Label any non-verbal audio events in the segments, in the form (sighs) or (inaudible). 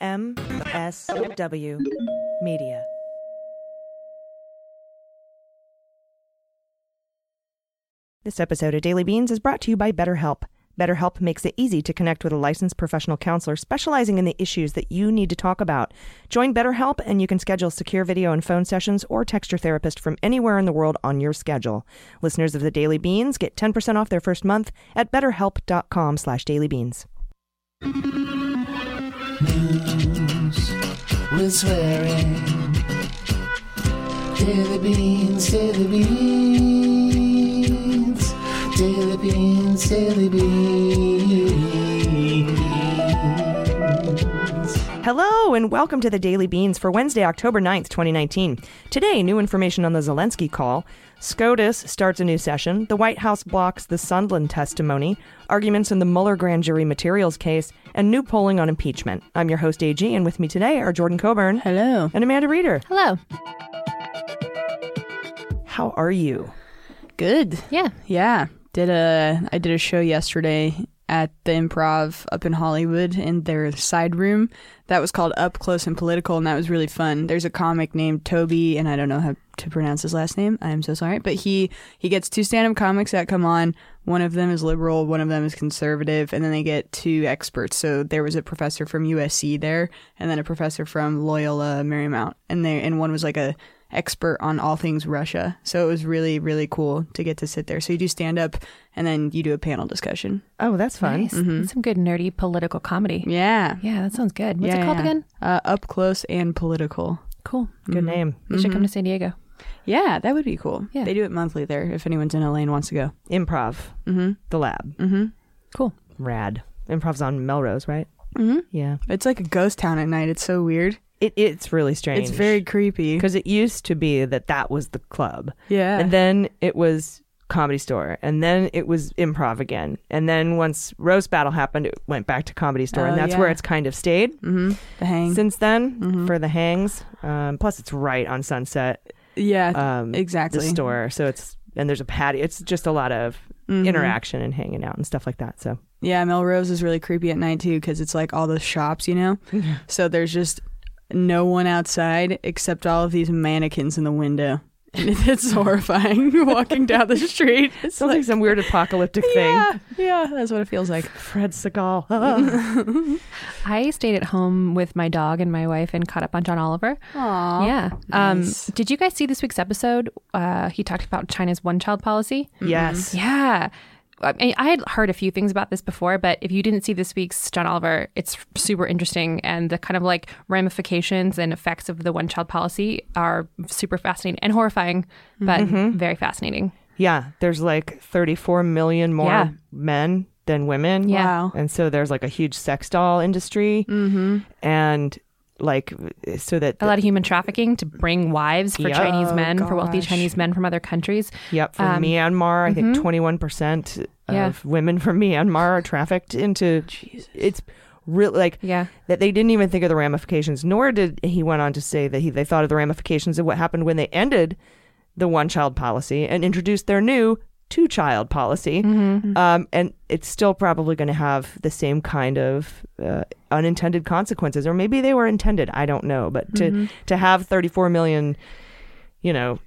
MSW Media. This episode of Daily Beans is brought to you by BetterHelp. BetterHelp makes it easy to connect with a licensed professional counselor specializing in the issues that you need to talk about. Join BetterHelp and you can schedule secure video and phone sessions or text your therapist from anywhere in the world on your schedule. Listeners of the Daily Beans get 10% off their first month at betterhelp.com with swearing. Daily beans, daily beans, daily beans, daily beans. Hello and welcome to the Daily Beans for Wednesday, October 9th, 2019. Today, new information on the Zelensky call. SCOTUS starts a new session. The White House blocks the Sondland testimony, arguments in the Mueller grand jury materials case, and new polling on impeachment. I'm your host, AG, and with me today are Jordan Coburn Hello. and Amanda Reeder. Hello. How are you? Good. Yeah. Yeah. Did a I did a show yesterday at the Improv up in Hollywood in their side room. That was called Up Close and Political, and that was really fun. There's a comic named Toby, and I don't know how to pronounce his last name. I am so sorry, but he he gets two stand-up comics that come on. One of them is liberal, one of them is conservative, and then they get two experts. So there was a professor from USC there, and then a professor from Loyola Marymount, and they and one was like a expert on all things Russia. So it was really, really cool to get to sit there. So you do stand up and then you do a panel discussion. Oh, that's fun. Nice. That's Some good nerdy political comedy. Yeah. Yeah, that sounds good. What's Yeah, it called yeah. again? Uh, up close and political. Cool. Good name. You should come to San Diego. Yeah, that would be cool. Yeah. They do it monthly there if anyone's in LA and wants to go. Improv, Mm-hmm. the lab. Mm-hmm. Cool. Rad. Improv's on Melrose, right? Mm-hmm. Yeah. It's like a ghost town at night. It's so weird. It, it's really strange. It's very creepy. Because it used to be that that was the club. Yeah. And then it was comedy store and then it was improv again and then once roast battle happened it went back to comedy store and Oh, that's where it's kind of stayed mm-hmm. The hang. since then Mhm. for the hangs um, plus it's right on sunset yeah. um, exactly. the store so it's and there's a patio it's just a lot of Mhm. interaction and hanging out and stuff like that so Yeah, Melrose is really creepy at night too because it's like all the shops, you know. (laughs) So there's just no one outside except all of these mannequins in the window. (laughs) And it's horrifying (laughs) walking down the street. It's sounds like, some weird apocalyptic thing yeah, yeah, that's what it feels like. fred seagal Ah. (laughs) I stayed at home with my dog and my wife and caught up on John Oliver. Aww. yeah. Um, did you guys see this week's episode? Uh, he talked about China's one child policy. yes Yeah. I, mean, I had heard a few things about this before, but if you didn't see this week's John Oliver, it's super interesting. And the kind of like ramifications and effects of the one child policy are super fascinating and horrifying, but very fascinating. yeah there's like 34 million more Yeah. men than women Yeah. Wow. and so there's like a huge sex doll industry Mm-hmm. and like so that A lot of human trafficking to bring wives for Yeah. Chinese Oh, men, for wealthy. Chinese men from other countries. yep from um, Myanmar I think mhm. 21% of Yeah. women from Myanmar are trafficked into it's really like Yeah. that they didn't even think of the ramifications nor did he went on to say that he they thought of the ramifications of what happened when they ended the one child policy and introduced their new two child policy Mm-hmm. um, and it's still probably going to have the same kind of uh, unintended consequences or maybe they were intended i don't know but to Mm-hmm. to have 34 million you know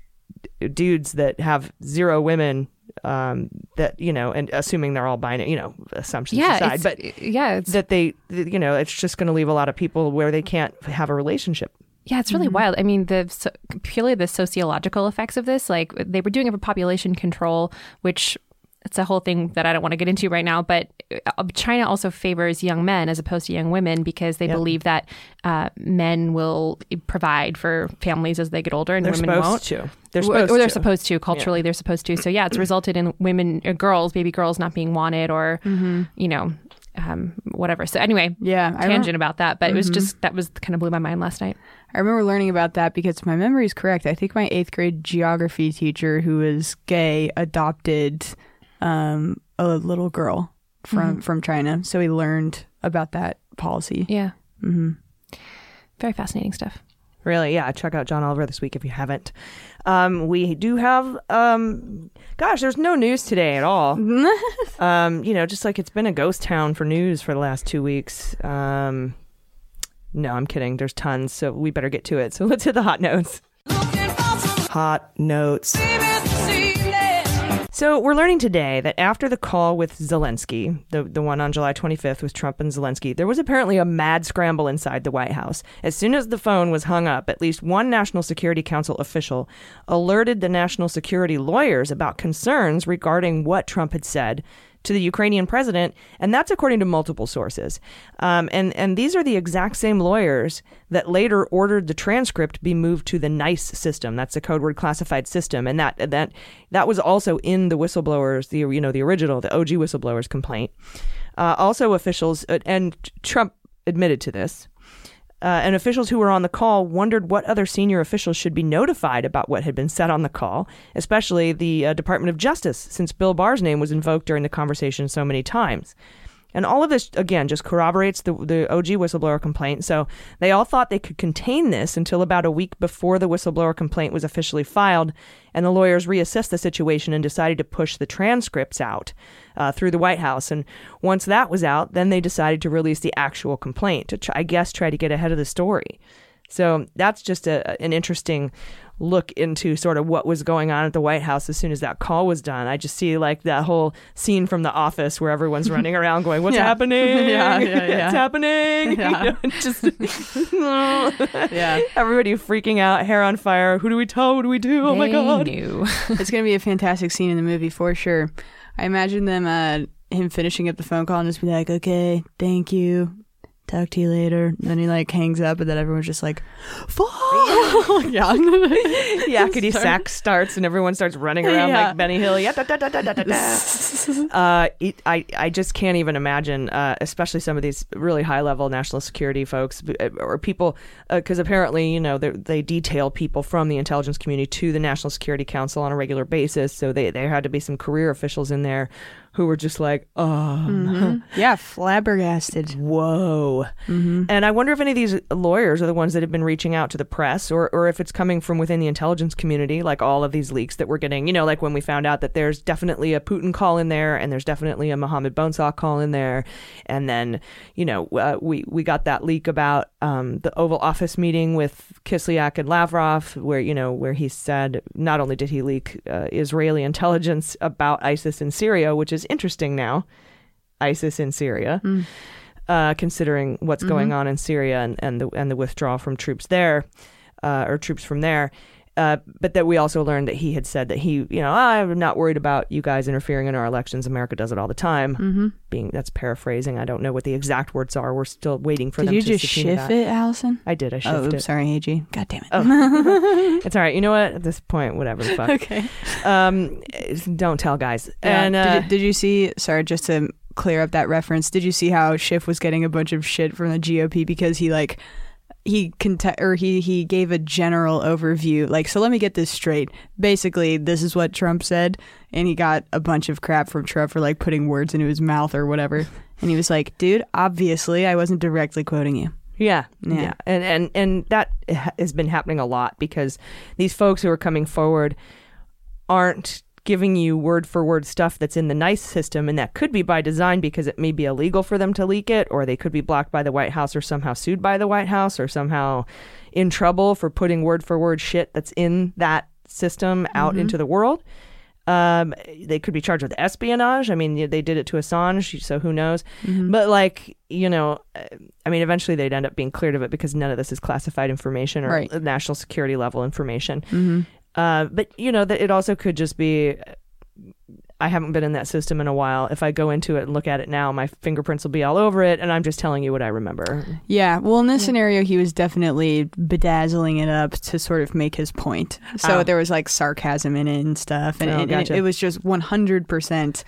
d- dudes that have zero women um that you know and assuming they're all binary you know assumptions Yeah. aside but yeah. It's, that they you know it's just going to leave a lot of people where they can't have a relationship Yeah, it's really wild. I mean, the so, purely the sociological effects of this, like they were doing it for population control, which it's a whole thing that I don't want to get into right now. But uh, China also favors young men as opposed to young women because they Yep. believe that uh, men will provide for families as they get older and they're women supposed won't. to they're Or- supposed or they're to. supposed to culturally they're supposed to so yeah it's resulted in women uh, girls baby girls not being wanted or you know um, whatever so anyway Yeah. I tangent remember, about that but it was just that was kind of blew my mind last night I remember learning about that because if my memory is correct. I think my eighth grade geography teacher, who was gay, adopted um, a little girl from from China. So we learned about that policy. yeah Mm-hmm. very fascinating stuff Really, yeah. Check out John Oliver this week if you haven't. Um, we do have, um, gosh, there's no news today at all. (laughs) um, you know, just like it's been a ghost town for news for the last two weeks. Um, No, I'm kidding. There's tons, so we better get to it. So (laughs) let's hit the hot notes. Hot notes. So we're learning today that after the call with Zelensky, the, the one on July 25th with Trump and Zelensky, there was apparently a mad scramble inside the White House. As soon as the phone was hung up, at least one National Security Council official alerted the national security lawyers about concerns regarding what Trump had said to the Ukrainian president, and that's according to multiple sources. Um, and and these are the exact same lawyers that later ordered the transcript be moved to the NICE system. That's the code word classified system, and that that that was also in the whistleblowers, the you know the original, the OG whistleblowers complaint. Uh, also, officials uh, and Trump admitted to this. Uh, and officials who were on the call wondered what other senior officials should be notified about what had been said on the call, especially the uh, Department of Justice, since Bill Barr's name was invoked during the conversation so many times. And all of this, again, just corroborates the, the OG whistleblower complaint. So they all thought they could contain this until about a week before the whistleblower complaint was officially filed. And the lawyers reassessed the situation and decided to push the transcripts out uh, through the White House. And once that was out, then they decided to release the actual complaint to, try, I guess, try to get ahead of the story. So that's just a, an interesting look into sort of what was going on at the White House as soon as that call was done. I just see like that whole scene from The Office where everyone's (laughs) running around going, "What's Yeah. happening? (laughs) Yeah, yeah, yeah. (laughs) It's happening!" Yeah. You know, just Yeah. everybody freaking out, hair on fire. Who do we tell? What do we do? Oh my god! it's gonna be a fantastic scene in the movie for sure. I imagine them uh him finishing up the phone call and just be like, "Okay, thank you, talk to you later." And then he like hangs up, and then everyone's just like, "Fuck!" (laughs) yeah, (laughs) Yakety sax starts and everyone starts running around Yeah. like Benny Hill. Yeah, da, da, da, da, da, da, da. (laughs) uh, it, I I just can't even imagine, uh, especially some of these really high level national security folks b- uh, or people, because apparently you know they they detail people from the intelligence community to the National Security Council on a regular basis. So they there had to be some career officials in there who were just like, oh, yeah, flabbergasted. whoa. And I wonder if any of these lawyers are the ones that have been reaching out to the press or, or if it's coming from within the intelligence community, like all of these leaks that we're getting. You know, like when we found out that there's definitely a Putin call in there and there's definitely a Mohammed Bonesaw call in there. And then, you know, uh, we, we got that leak about um, the Oval Office meeting with Kislyak and Lavrov, where, you know, where he said not only did he leak uh, Israeli intelligence about ISIS in Syria, which is interesting now, ISIS in Syria uh, considering what's going on in Syria and, and the and the withdrawal from troops there, uh, or troops from there. Uh, but that we also learned that he had said that he, you know, I'm not worried about you guys interfering in our elections. America does it all the time. Mm-hmm. Being that's paraphrasing. I don't know what the exact words are. We're still waiting for Did them you to just shift that. it, Allison? I did. I Oh, shifted oops, it. sorry, AG. God damn it. (laughs) It's all right. You know what? At this point, whatever. the Fuck. (laughs) okay. um, don't tell guys. And And uh, did, you, did you see? Sorry, just to clear up that reference. Did you see how Schiff was getting a bunch of shit from the GOP because he like he cont- or he he gave a general overview. Like, so let me get this straight. Basically, this is what Trump said, and he got a bunch of crap from Trump for like putting words into his mouth or whatever. (laughs) And he was like, "Dude, obviously, I wasn't directly quoting you." Yeah, Yeah. yeah, and and and that has been happening a lot because these folks who are coming forward aren't giving you word for word stuff that's in the NICE system and that could be by design because it may be illegal for them to leak it or they could be blocked by the White House or somehow sued by the White House or somehow in trouble for putting word for word shit that's in that system out into the world. Um, they could be charged with espionage. I mean, they did it to Assange, so who knows? But like, you know, uh, I mean, eventually they'd end up being cleared of it because none of this is classified information or Right. national security level information. Uh, but you know, that it also could just be. I haven't been in that system in a while. If I go into it and look at it now, my fingerprints will be all over it, and I'm just telling you what I remember. Yeah, well, in this scenario, he was definitely bedazzling it up to sort of make his point. So Oh. there was like sarcasm in it and stuff, and, Oh, and- and gotcha. it, was just 100%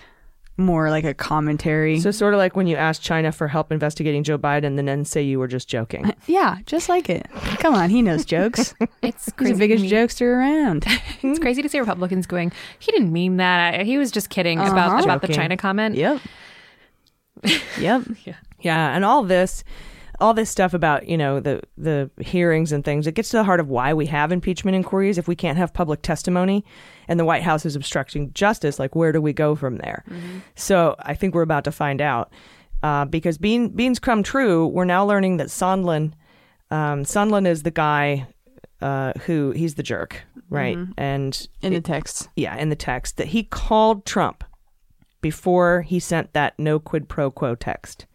more like a commentary. So sort of like when you ask China for help investigating Joe Biden, and then say you were just joking. yeah, just like it. Come on, he knows jokes. (laughs) It's He's the biggest to me. jokester around. (laughs) It's crazy to see Republicans going. He didn't mean that. He was just kidding Uh-huh. about about the China comment. Yep. (laughs) yep. Yeah. Yeah, and all this, all this stuff about you know the the hearings and things, it gets to the heart of why we have impeachment inquiries. If we can't have public testimony, and the White House is obstructing justice, like where do we go from there? So I think we're about to find out, uh, because bean, beans come true. We're now learning that Sondland Um, Sondland is the guy uh, who he's the jerk, right? And in the text. yeah, in the text that he called Trump before he sent that no quid pro quo text.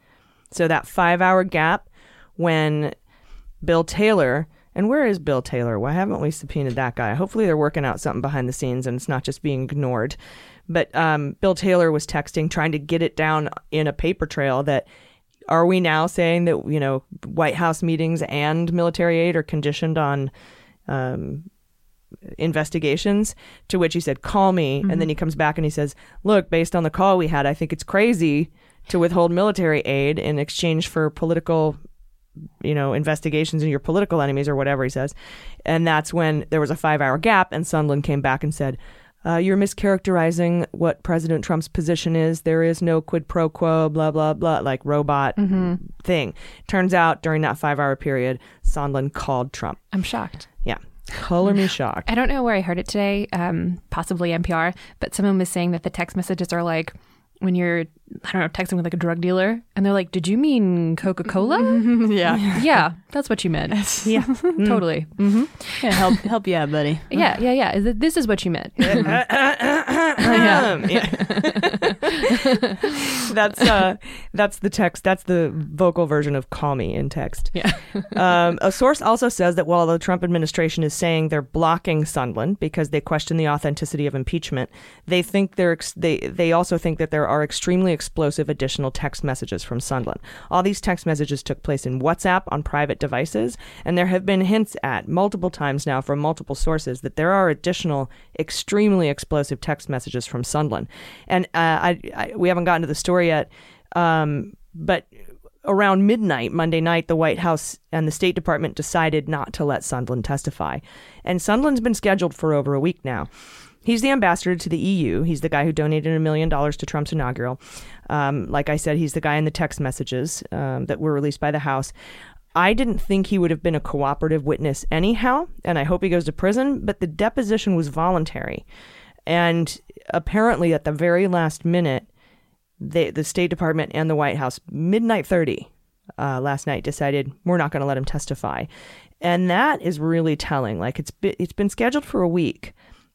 So that five hour gap when Bill Taylor, and where is Bill Taylor? Why haven't we subpoenaed that guy? Hopefully they're working out something behind the scenes and it's not just being ignored. But um, Bill Taylor was texting, trying to get it down in a paper trail that are we now saying that, you know, White House meetings and military aid are conditioned on um, investigations to which he said call me and then he comes back and he says look based on the call we had i think it's crazy to withhold military aid in exchange for political you know investigations of your political enemies or whatever he says and that's when there was a five hour gap and Sondland came back and said uh, you're mischaracterizing what President Trump's position is. There is no quid pro quo, blah, blah, blah, like robot thing. Turns out during that five hour period, Sondland called Trump. I'm shocked. Yeah. Color me (sighs) shocked. I don't know where I heard it today, um, possibly NPR, but someone was saying that the text messages are like when you're, I don't know, texting with like a drug dealer, and they're like, "Did you mean Coca Cola?" (laughs) yeah. (laughs) yeah, that's what you meant. (laughs) Yeah. totally. hmm yeah. Help help you out, buddy. Yeah, yeah, yeah. This is what you meant. Um, yeah. (laughs) that's uh, that's the text. That's the vocal version of "call me" in text. Yeah. (laughs) um, a source also says that while the Trump administration is saying they're blocking Sondland because they question the authenticity of impeachment, they think they're ex- they they also think that there are extremely explosive additional text messages from Sondland. All these text messages took place in WhatsApp on private devices, and there have been hints at multiple times now from multiple sources that there are additional extremely explosive text messages from Sondland. And uh, I, I we haven't gotten to the story yet, um, but around midnight Monday night, the White House and the State Department decided not to let Sondland testify. And Sondland's been scheduled for over a week now. He's the ambassador to the EU. He's the guy who donated a million dollars to Trump's inaugural. Um, like I said, he's the guy in the text messages um, that were released by the House. I didn't think he would have been a cooperative witness anyhow, and I hope he goes to prison, but the deposition was voluntary. And apparently, at the very last minute, they, the State Department and the White House, midnight 30 uh, last night, decided we're not going to let him testify. And that is really telling. Like, it's been, it's been scheduled for a week.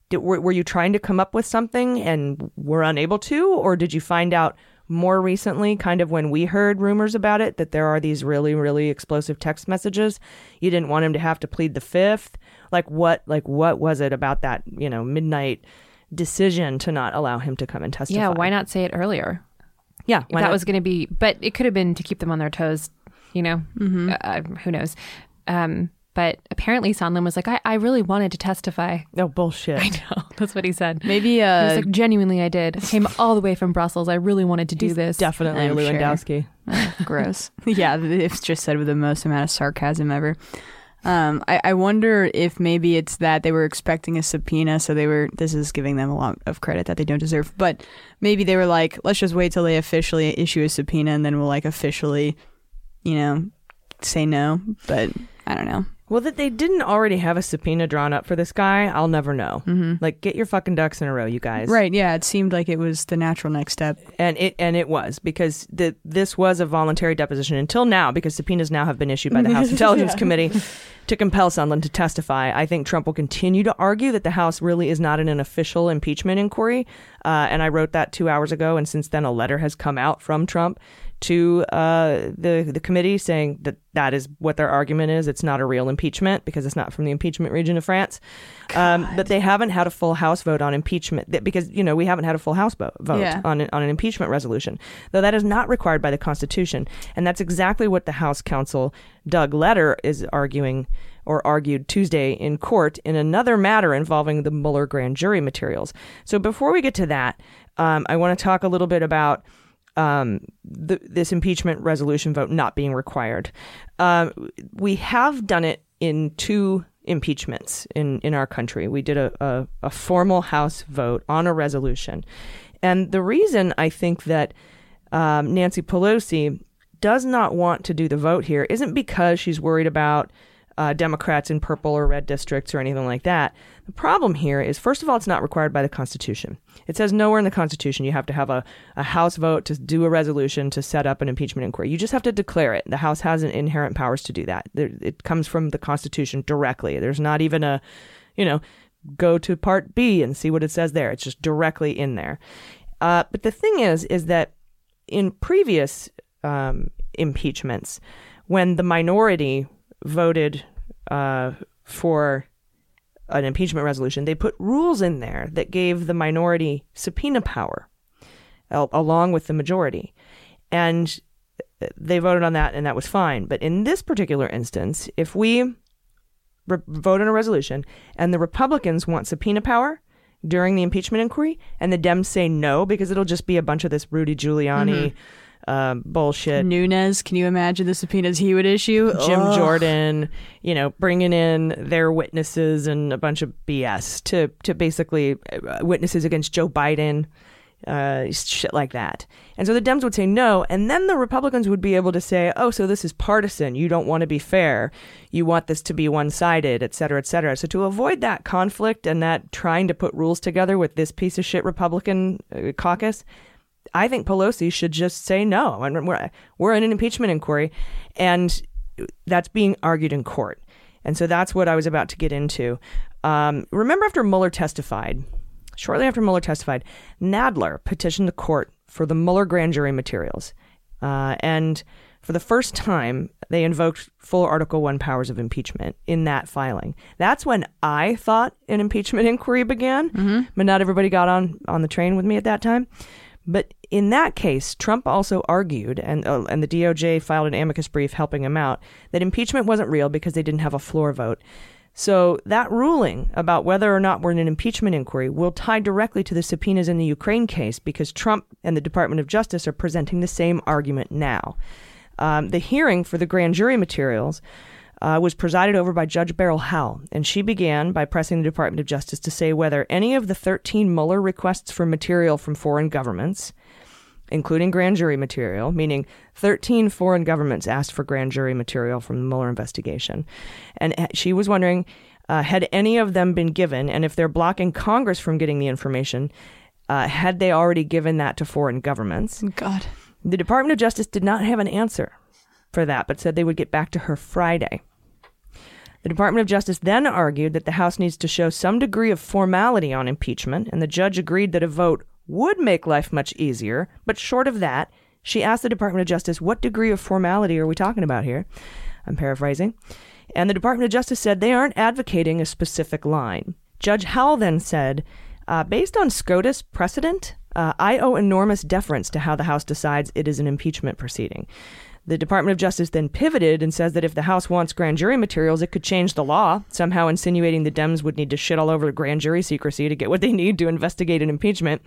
Did, were, were you trying to come up with something and were unable to? Or did you find out more recently, kind of when we heard rumors about it, that there are these really, really explosive text messages? You didn't want him to have to plead the fifth? Like, what, like, what was it about that, you know, midnight decision to not allow him to come and testify? Yeah, why not say it earlier? Yeah, why that not? was going to be, but it could have been to keep them on their toes, you know? Uh, who knows? Um, but apparently Sondland was like, I, I really wanted to testify. No bullshit. (laughs) I know. (laughs) That's what he said. Maybe He uh was like, genuinely, I did. I came all the way from Brussels. I really wanted to do this. Definitely I'm sure. Lewandowski. (laughs) gross. yeah, it's just said with the most amount of sarcasm ever. Um, I, I wonder if maybe it's that they were expecting a subpoena, so they were. This is giving them a lot of credit that they don't deserve, but maybe they were like, let's just wait till they officially issue a subpoena, and then we'll like officially, you know, say no. But I don't know. Well, that they didn't already have a subpoena drawn up for this guy, I'll never know. Mm-hmm. Like, get your fucking ducks in a row, you guys. Right? Yeah, it seemed like it was the natural next step. And it and it was because the, this was a voluntary deposition until now because subpoenas now have been issued by the House (laughs) Intelligence Committee to compel Sondland to testify. I think Trump will continue to argue that the House really is not in an official impeachment inquiry. Uh, and I wrote that two hours ago, and since then a letter has come out from Trump to uh, the the committee saying that that is what their argument is. It's not a real impeachment because it's not from the impeachment region of France. Um, but they haven't had a full House vote on impeachment because you know we haven't had a full House vote, vote Yeah. on an, on an impeachment resolution, though that is not required by the Constitution, and that's exactly what the House counsel Doug Letter is arguing or argued Tuesday in court in another matter involving the Mueller grand jury materials. So before we get to that, um, I want to talk a little bit about um, the, this impeachment resolution vote not being required. Um, we have done it in two impeachments in, in our country. We did a, a, a formal House vote on a resolution. And the reason I think that um, Nancy Pelosi does not want to do the vote here isn't because she's worried about uh, Democrats in purple or red districts or anything like that. The problem here is, first of all, it's not required by the Constitution. It says nowhere in the Constitution you have to have a, a House vote to do a resolution to set up an impeachment inquiry. You just have to declare it. The House has an inherent powers to do that. There, it comes from the Constitution directly. There's not even a, you know, go to Part B and see what it says there. It's just directly in there. Uh, but the thing is, is that in previous um, impeachments, when the minority voted uh, for an impeachment resolution, they put rules in there that gave the minority subpoena power al- along with the majority. And they voted on that, and that was fine. But in this particular instance, if we re- vote on a resolution and the Republicans want subpoena power during the impeachment inquiry, and the Dems say no because it'll just be a bunch of this Rudy Giuliani mm-hmm. Um, bullshit. Nunes, can you imagine the subpoenas he would issue? Jim Ugh. Jordan, you know, bringing in their witnesses and a bunch of BS to to basically uh, witnesses against Joe Biden, uh, shit like that. And so the Dems would say no, and then the Republicans would be able to say, "Oh, so this is partisan. You don't want to be fair. You want this to be one-sided, et cetera, et cetera." So to avoid that conflict and that trying to put rules together with this piece of shit Republican uh, caucus. I think Pelosi should just say no. And we're, we're in an impeachment inquiry, and that's being argued in court. And so that's what I was about to get into. Um, remember, after Mueller testified, shortly after Mueller testified, Nadler petitioned the court for the Mueller grand jury materials. Uh, and for the first time, they invoked full Article 1 powers of impeachment in that filing. That's when I thought an impeachment (laughs) inquiry began, but not everybody got on, on the train with me at that time. But in that case, Trump also argued, and uh, and the DOJ filed an amicus brief helping him out, that impeachment wasn't real because they didn't have a floor vote. So that ruling about whether or not we're in an impeachment inquiry will tie directly to the subpoenas in the Ukraine case because Trump and the Department of Justice are presenting the same argument now. Um, the hearing for the grand jury materials uh, was presided over by Judge Beryl Howell, and she began by pressing the Department of Justice to say whether any of the 13 Mueller requests for material from foreign governments, including grand jury material, meaning 13 foreign governments asked for grand jury material from the Mueller investigation. And she was wondering uh, had any of them been given, and if they're blocking Congress from getting the information, uh, had they already given that to foreign governments? God. The Department of Justice did not have an answer for that, but said they would get back to her Friday. The Department of Justice then argued that the House needs to show some degree of formality on impeachment, and the judge agreed that a vote would make life much easier. But short of that, she asked the Department of Justice, What degree of formality are we talking about here? I'm paraphrasing. And the Department of Justice said they aren't advocating a specific line. Judge Howell then said, uh, Based on SCOTUS precedent, uh, I owe enormous deference to how the House decides it is an impeachment proceeding. The Department of Justice then pivoted and says that if the House wants grand jury materials, it could change the law, somehow insinuating the Dems would need to shit all over grand jury secrecy to get what they need to investigate an impeachment.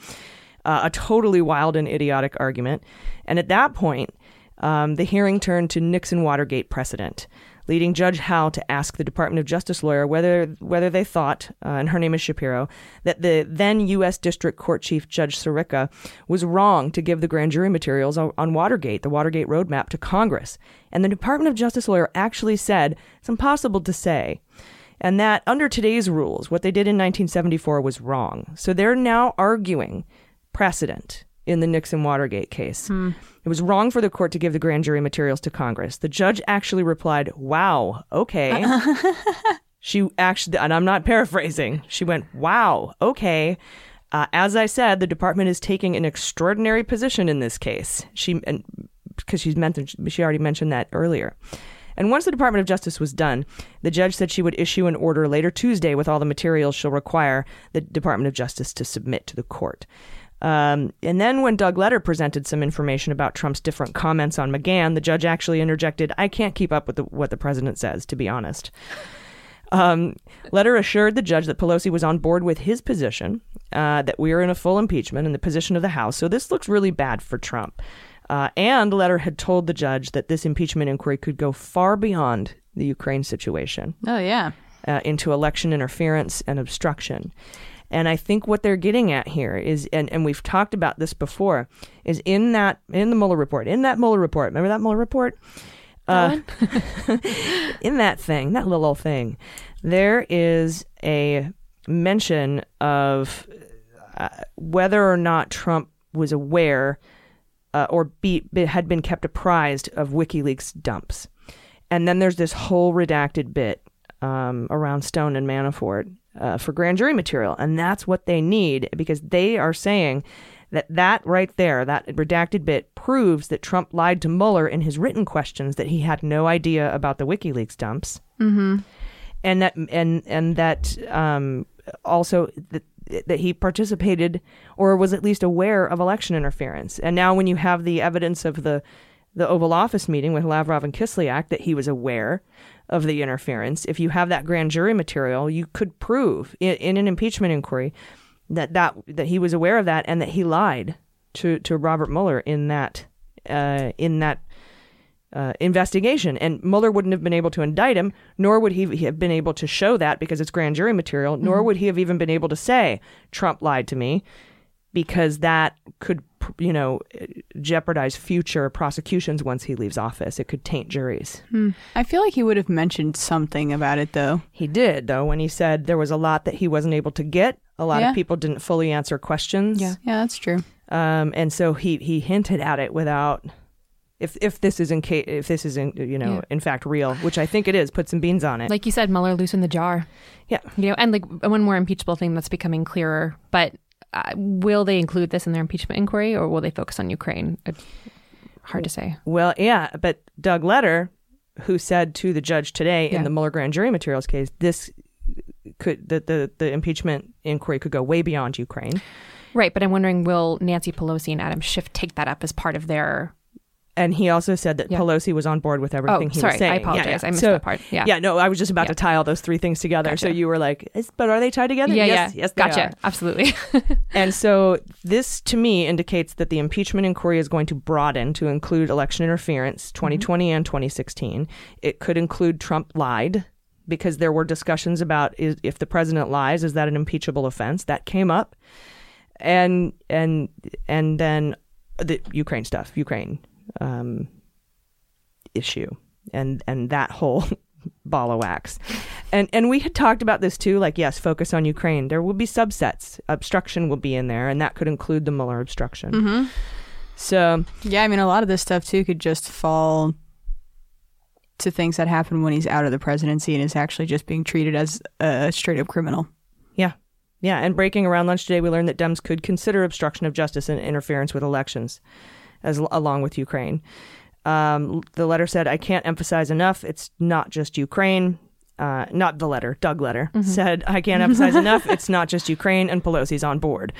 Uh, a totally wild and idiotic argument. And at that point, um, the hearing turned to Nixon Watergate precedent, leading Judge Howell to ask the Department of Justice lawyer whether whether they thought, uh, and her name is Shapiro, that the then U.S. District Court Chief Judge Sirica was wrong to give the grand jury materials on, on Watergate, the Watergate roadmap, to Congress. And the Department of Justice lawyer actually said it's impossible to say. And that under today's rules, what they did in 1974 was wrong. So they're now arguing precedent in the Nixon Watergate case. It was wrong for the court to give the grand jury materials to Congress. The judge actually replied, Wow, okay. (laughs) she actually, and I'm not paraphrasing, she went, Wow, okay. Uh, as I said, the department is taking an extraordinary position in this case. She, because she's mentioned, she already mentioned that earlier. And once the Department of Justice was done, the judge said she would issue an order later Tuesday with all the materials she'll require the Department of Justice to submit to the court. Um, and then when Doug Letter presented some information about Trump's different comments on McGahn, the judge actually interjected, I can't keep up with the, what the president says, to be honest. Um, Letter assured the judge that Pelosi was on board with his position, uh, that we are in a full impeachment in the position of the House. So this looks really bad for Trump. Uh, and Letter had told the judge that this impeachment inquiry could go far beyond the Ukraine situation Oh yeah. uh, into election interference and obstruction. And I think what they're getting at here is, and, and we've talked about this before, is in that in the Mueller report, in that Mueller report. Remember that Mueller report? Uh, (laughs) in that thing, that little thing, there is a mention of uh, whether or not Trump was aware uh, or be, be- had been kept apprised of WikiLeaks dumps. And then there's this whole redacted bit um, around Stone and Manafort uh, for grand jury material. And that's what they need because they are saying that that right there, that redacted bit, proves that Trump lied to Mueller in his written questions that he had no idea about the WikiLeaks dumps. Mm-hmm. And that and and that um, also that that he participated or was at least aware of election interference. And now when you have the evidence of the the Oval Office meeting with Lavrov and Kislyak that he was aware of the interference, if you have that grand jury material, you could prove in, in an impeachment inquiry that, that that he was aware of that and that he lied to, to Robert Mueller in that uh, in that uh, investigation. And Mueller wouldn't have been able to indict him, nor would he have been able to show that because it's grand jury material, nor would he have even been able to say, Trump lied to me, because that could, you know, jeopardize future prosecutions once he leaves office. It could taint juries. I feel like he would have mentioned something about it though. He did, though, when he said there was a lot that he wasn't able to get. A lot Yeah. of people didn't fully answer questions. Yeah, yeah, that's true. Um, and so he, he hinted at it without. If, if this is in case if this is in you know Yeah. in fact real, which I think it is, put some beans on it. Like you said, Mueller loosened the jar. yeah, You know, and like one more impeachable thing that's becoming clearer. But uh, will they include this in their impeachment inquiry, or will they focus on Ukraine? It, hard to say. Well, yeah, but Doug Letter, who said to the judge today Yeah. in the Mueller grand jury materials case, this could the, the the impeachment inquiry could go way beyond Ukraine. Right, but I'm wondering, will Nancy Pelosi and Adam Schiff take that up as part of their? And he also said that Yeah. Pelosi was on board with everything Oh, he sorry, was saying. I apologize. yeah. I missed So- that part. Yeah, Yeah, no, I was just about Yeah. to tie all those three things together. So you were like, but are they tied together? yeah, yes, yeah. yes, they gotcha. Absolutely. (laughs) And so this to me indicates that the impeachment inquiry is going to broaden to include election interference mm-hmm. 2020 and 2016. It could include Trump lied because there were discussions about is, if the president lies is that an impeachable offense that came up. And and and then the Ukraine stuff, Ukraine um, issue and and that whole (laughs) ball of wax. And and we had talked about this too. Like, yes, focus on Ukraine. There will be subsets. Obstruction will be in there, and that could include the Mueller obstruction. Mm-hmm. So Yeah, I mean, a lot of this stuff too could just fall to things that happen when he's out of the presidency and is actually just being treated as a straight up criminal. yeah, yeah. And breaking around lunch today, we learned that Dems could consider obstruction of justice and interference with elections, as along with Ukraine. Um, the letter said, "I can't emphasize enough. It's not just Ukraine." Uh, not the letter, Doug letter said, I can't emphasize (laughs) enough. It's not just Ukraine and Pelosi's on board.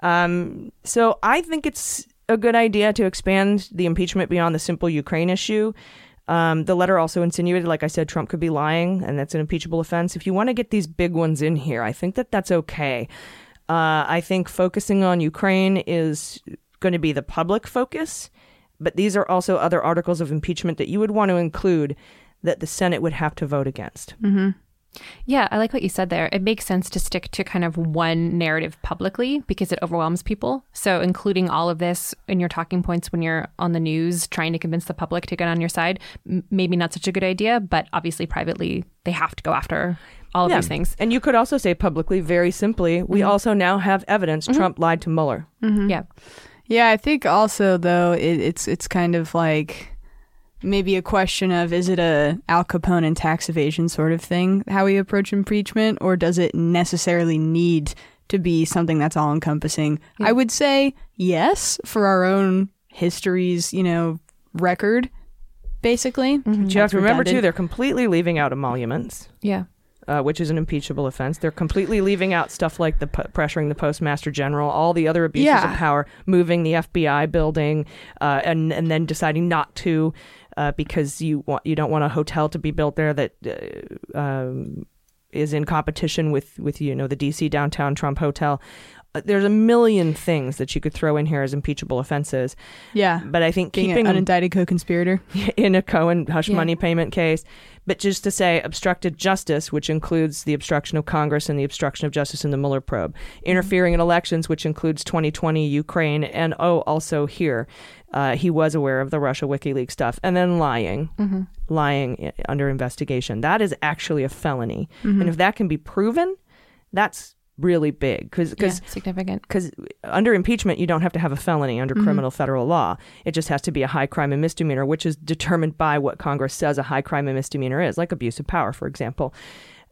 Um, so I think it's a good idea to expand the impeachment beyond the simple Ukraine issue. Um, the letter also insinuated, like I said, Trump could be lying, and that's an impeachable offense. If you want to get these big ones in here, I think that that's okay. Uh, I think focusing on Ukraine is going to be the public focus, but these are also other articles of impeachment that you would want to include that the Senate would have to vote against. Mm-hmm. Yeah, I like what you said there. It makes sense to stick to kind of one narrative publicly because it overwhelms people. So, including all of this in your talking points when you're on the news trying to convince the public to get on your side, m- maybe not such a good idea, but obviously, privately, they have to go after all of Yeah. these things. And you could also say publicly, very simply, we mm-hmm. also now have evidence mm-hmm. Trump lied to Mueller. Yeah. Yeah, I think also though it, it's it's kind of like maybe a question of is it a Al Capone and tax evasion sort of thing how we approach impeachment, or does it necessarily need to be something that's all encompassing? I would say yes for our own history's you know record, basically. But you have to remember, too, they're completely leaving out emoluments. Yeah. Uh, which is an impeachable offense. They're completely leaving out stuff like the p- pressuring the postmaster general, all the other abuses Yeah. of power, moving the FBI building, uh, and and then deciding not to uh, because you want you don't want a hotel to be built there that. Uh, um, is in competition with, with you know the DC downtown Trump hotel. Uh, There's a million things that you could throw in here as impeachable offenses, yeah, but I think being keeping an indicted co-conspirator. (laughs) in a Cohen hush Yeah. money payment case. But just to say obstructed justice, which includes the obstruction of Congress and the obstruction of justice in the Mueller probe, interfering in elections, which includes 2020 Ukraine, and oh, also here. uh, he was aware of the Russia WikiLeaks stuff, and then lying, lying under investigation. That is actually a felony, and if that can be proven, that's really big. Because Yeah, because significant. because under impeachment you don't have to have a felony under criminal federal law. It just has to be a high crime and misdemeanor which is determined by what congress says a high crime and misdemeanor is like abuse of power for example.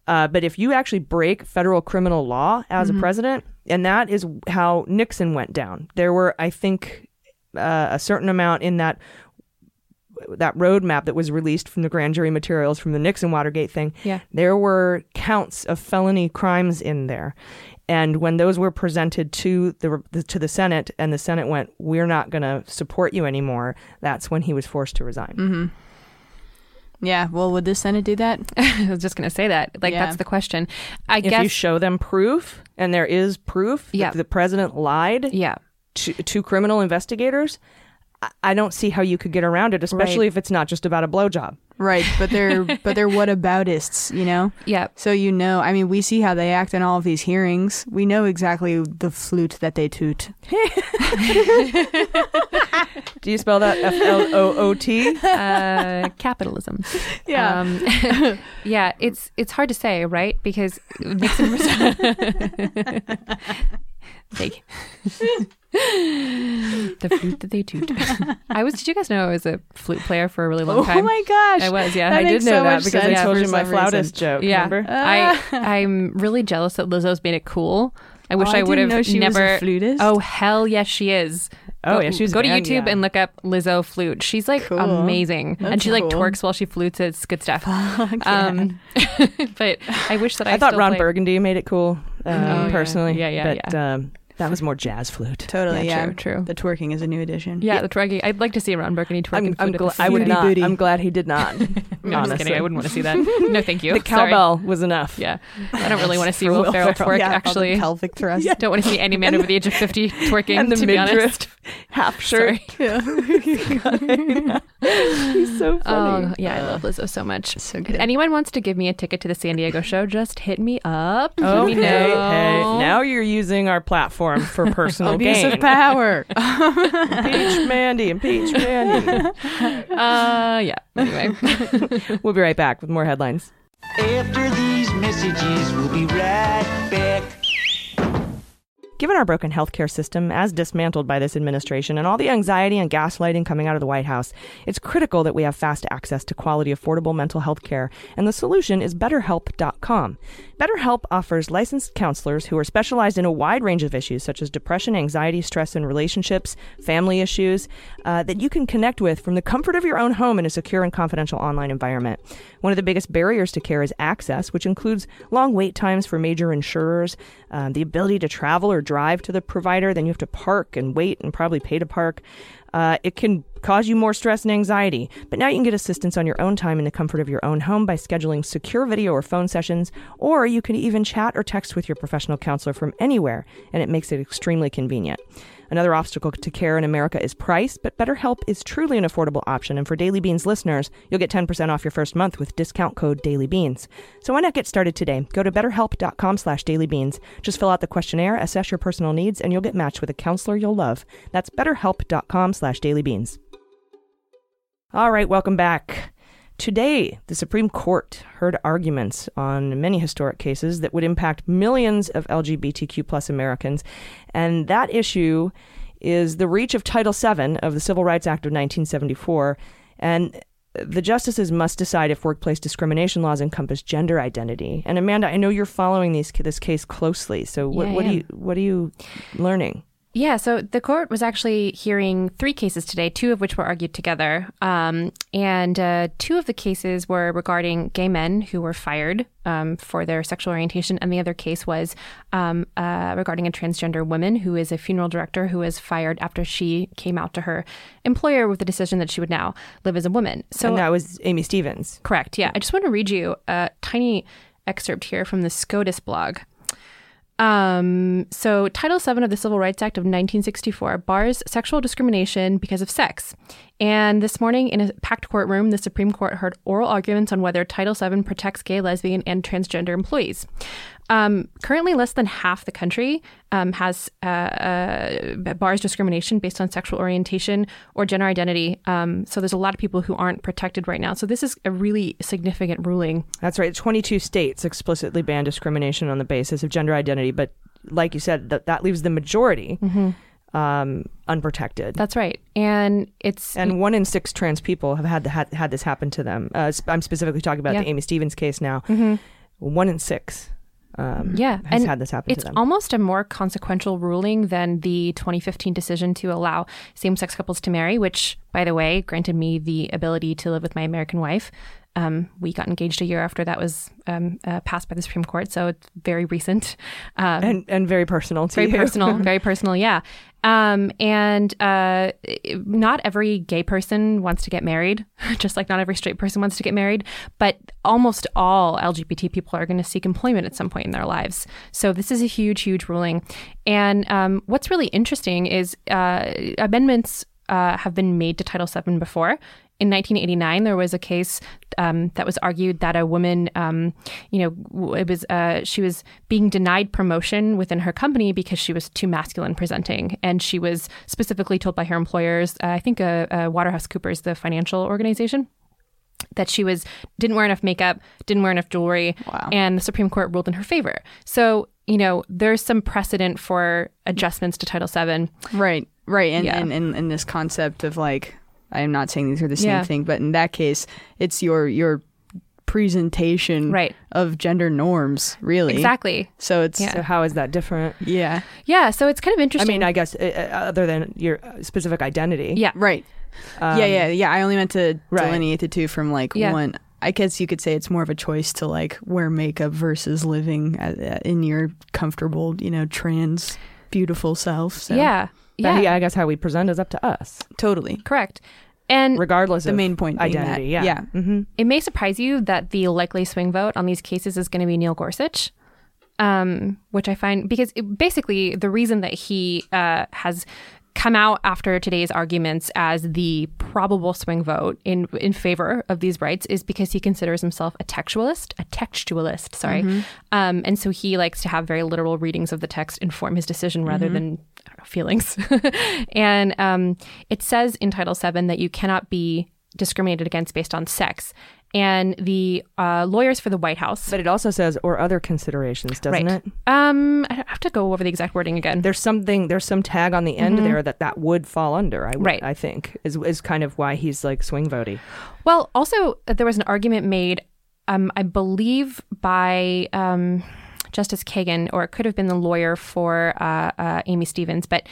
Uh, but if you actually break federal criminal law as a president and that is how nixon went down there were i think uh, a certain amount in that that roadmap that was released from the grand jury materials from the Nixon Watergate thing, Yeah. there were counts of felony crimes in there. And when those were presented to the, the to the Senate, and the Senate went, "We're not going to support you anymore," that's when he was forced to resign. Mm-hmm. Yeah. Well, would the Senate do that? (laughs) I was just going to say that. Like, Yeah. that's the question. I If guess. you show them proof, and there is proof Yeah. that the president lied yeah. to, to criminal investigators, I, I don't see how you could get around it, especially Right. if it's not just about a blowjob. Right. But they're (laughs) but they're whataboutists, you know. Yeah. So you know, I mean, we see how they act in all of these hearings. We know exactly the flute that they toot. (laughs) Do you spell that F L O O T? Uh, capitalism. Um, (laughs) yeah, it's it's hard to say, right? Because Nixon was They- the flute that they toot. I was. Did you guys know I was a flute player for a really long time? Oh my gosh. I was. Yeah, That I did know so that because I told you my flautist reason. joke. Yeah, Remember? I I'm really jealous that Lizzo's made it cool. I wish Oh, I, I would have know was a never. flutist. Oh hell yes, she is. Oh, Go- yeah, she's go to YouTube yeah. and look up Lizzo flute. She's like Cool. amazing, and That's she like cool. twerks while she flutes. It's good stuff. Um, (laughs) but I wish that I. I thought Ron played- Burgundy made it cool, um, yeah. personally. Yeah, yeah, but, Um, that was more jazz flute. Totally. Yeah, Yeah. true, true. The twerking is a new addition. Yeah, the twerking. I'd like to see Ron Burgundy twerking. I'm, I'm flute at the I would not. booty. I'm glad he did not. (laughs) No, I'm just kidding. honestly. I wouldn't want to see that. No, thank you. (laughs) the Sorry. cowbell was enough. Yeah, I don't really want to see For Will Will Ferrell Ferrell. twerk. Yeah, all the actually, pelvic thrust. don't want to see any man over the age of fifty twerking. and the to be honest. midriff half shirt. (laughs) Sorry. He's so funny. Oh yeah, I love Lizzo so much. So If good. anyone wants to give me a ticket to the San Diego show, just hit me up. (laughs) Let Okay. me. Hey, now you're using our platform for (laughs) personal Abuse gain. of power. (laughs) Impeach Mandy. Impeach Mandy. Uh, yeah. Anyway, we'll be right back with more headlines. After these messages, we'll be right back. Given our broken healthcare system, as dismantled by this administration, and all the anxiety and gaslighting coming out of the White House, it's critical that we have fast access to quality, affordable mental health care. And the solution is BetterHelp.com. BetterHelp offers licensed counselors who are specialized in a wide range of issues such as depression, anxiety, stress and relationships, family issues, uh, that you can connect with from the comfort of your own home in a secure and confidential online environment. One of the biggest barriers to care is access, which includes long wait times for major insurers, um, the ability to travel or drive to the provider, then you have to park and wait and probably pay to park. Uh, it can cause you more stress and anxiety, but now you can get assistance on your own time in the comfort of your own home by scheduling secure video or phone sessions, or you can even chat or text with your professional counselor from anywhere, and it makes it extremely convenient. Another obstacle to care in America is price, but BetterHelp is truly an affordable option. And for Daily Beans listeners, you'll get 10% off your first month with discount code DailyBeans. So why not get started today? Go to betterhelp.com slash dailybeans. Just fill out the questionnaire, assess your personal needs, and you'll get matched with a counselor you'll love. That's betterhelp.com slash dailybeans. All right, welcome back. Today, the Supreme Court heard arguments on many historic cases that would impact millions of LGBTQ plus Americans, and that issue is the reach of Title VII of the Civil Rights Act of 1974, and the justices must decide if workplace discrimination laws encompass gender identity. And Amanda, I know you're following these, this case closely. So what, Yeah, what are you what are you learning? Yeah, so the court was actually hearing three cases today, two of which were argued together. Um, and uh, two of the cases were regarding gay men who were fired um, for their sexual orientation, and the other case was um, uh, regarding a transgender woman who is a funeral director who was fired after she came out to her employer with the decision that she would now live as a woman. So and that was Amy Stevens. Correct. Yeah. I just want to read you a tiny excerpt here from the SCOTUS blog. Um, so, Title VII of the Civil Rights Act of 1964 bars sexual discrimination because of sex. And this morning, in a packed courtroom, the Supreme Court heard oral arguments on whether Title VII protects gay, lesbian, and transgender employees. Um, currently, less than half the country um, has uh, uh, bars discrimination based on sexual orientation or gender identity. Um, so there's a lot of people who aren't protected right now. So this is a really significant ruling. That's right. 22 states explicitly ban discrimination on the basis of gender identity, but like you said, that that leaves the majority um, unprotected. That's right, and it's and one in six trans people have had, the, had had this happen to them. Uh, I'm specifically talking about Yeah. Mm-hmm. the Amy Stevens case now. One in six, um, Yeah, has and had this happen it's to them. almost a more consequential ruling than the 2015 decision to allow same-sex couples to marry, which, by the way, granted me the ability to live with my American wife. Um, we got engaged a year after that was um, uh, passed by the Supreme Court, so it's very recent. Um, and and very personal very you. personal, (laughs) very personal, yeah. Um, and uh, not every gay person wants to get married, (laughs) just like not every straight person wants to get married. But almost all LGBT people are going to seek employment at some point in their lives. So this is a huge, huge ruling. And um, what's really interesting is uh, amendments uh, have been made to Title VII before. In 1989, there was a case um, that was argued that a woman, um, you know, it was uh, she was being denied promotion within her company because she was too masculine presenting, and she was specifically told by her employers, uh, I think, uh, uh, WaterhouseCoopers, the financial organization, that she was didn't wear enough makeup, didn't wear enough jewelry, Wow. and the Supreme Court ruled in her favor. So you know, there's some precedent for adjustments to Title VII. Right, right, and Yeah. and, and and this concept of like, I am not saying these are the same Yeah. thing, but in that case, it's your your presentation Right. of gender norms, really. Exactly. So it's Yeah. So how is that different? yeah, Yeah. So it's kind of interesting I mean, I guess uh, uh, other than your uh, specific identity. yeah. right. Um, yeah, yeah, yeah. I only meant to right. delineate the two from like Yeah. one. I guess you could say it's more of a choice to like wear makeup versus living uh, in your comfortable, you know, trans beautiful self. So. Yeah. But Yeah. yeah, I guess how we present is up to us, totally. Correct. And regardless The of main point identity. that, yeah. yeah. hmm it may surprise you that the likely swing vote on these cases is going to be Neil Gorsuch, um, which I find because it, basically the reason that he uh, has come out after today's arguments as the probable swing vote in in favor of these rights is because he considers himself a textualist, a textualist, sorry, um, and so he likes to have very literal readings of the text inform his decision rather than I don't know, feelings. (laughs) and um, it says in Title VII that you cannot be discriminated against based on sex. And the uh, lawyers for the White House, But it also says or other considerations, doesn't right? it? Um, I have to go over the exact wording again. There's something. There's some tag on the end there that that would fall under. I Mm-hmm. Right. I think is is kind of why he's like swing voting. Well, also uh, there was an argument made, um, I believe, by um, Justice Kagan, or it could have been the lawyer for uh, uh, Amy Stevens. But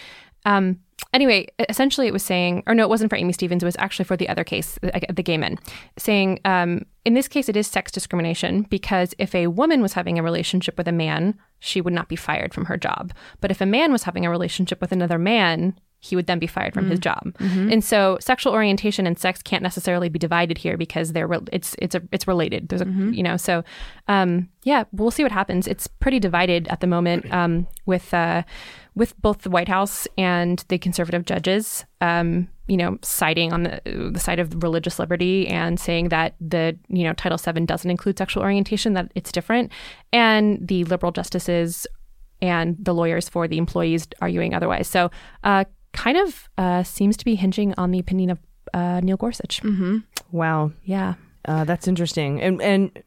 um, anyway, essentially, it was saying, or no, it wasn't for Amy Stevens. It was actually for the other case, the, gay men, saying um, in this case it is sex discrimination because if a woman was having a relationship with a man, she would not be fired from her job. But if a man was having a relationship with another man, he would then be fired from his job. And so sexual orientation and sex can't necessarily be divided here because they're re- it's it's a it's related. There's a you know so um, yeah we'll see what happens. It's pretty divided at the moment (clears throat) um, with uh, with both the White House and the conservative judges. Um, you know, siding on the the side of religious liberty and saying that the you know Title VII doesn't include sexual orientation, that it's different, and the liberal justices and the lawyers for the employees arguing otherwise. So, uh, kind of uh, seems to be hinging on the opinion of uh, Neil Gorsuch. Wow, Yeah. uh, that's interesting. And and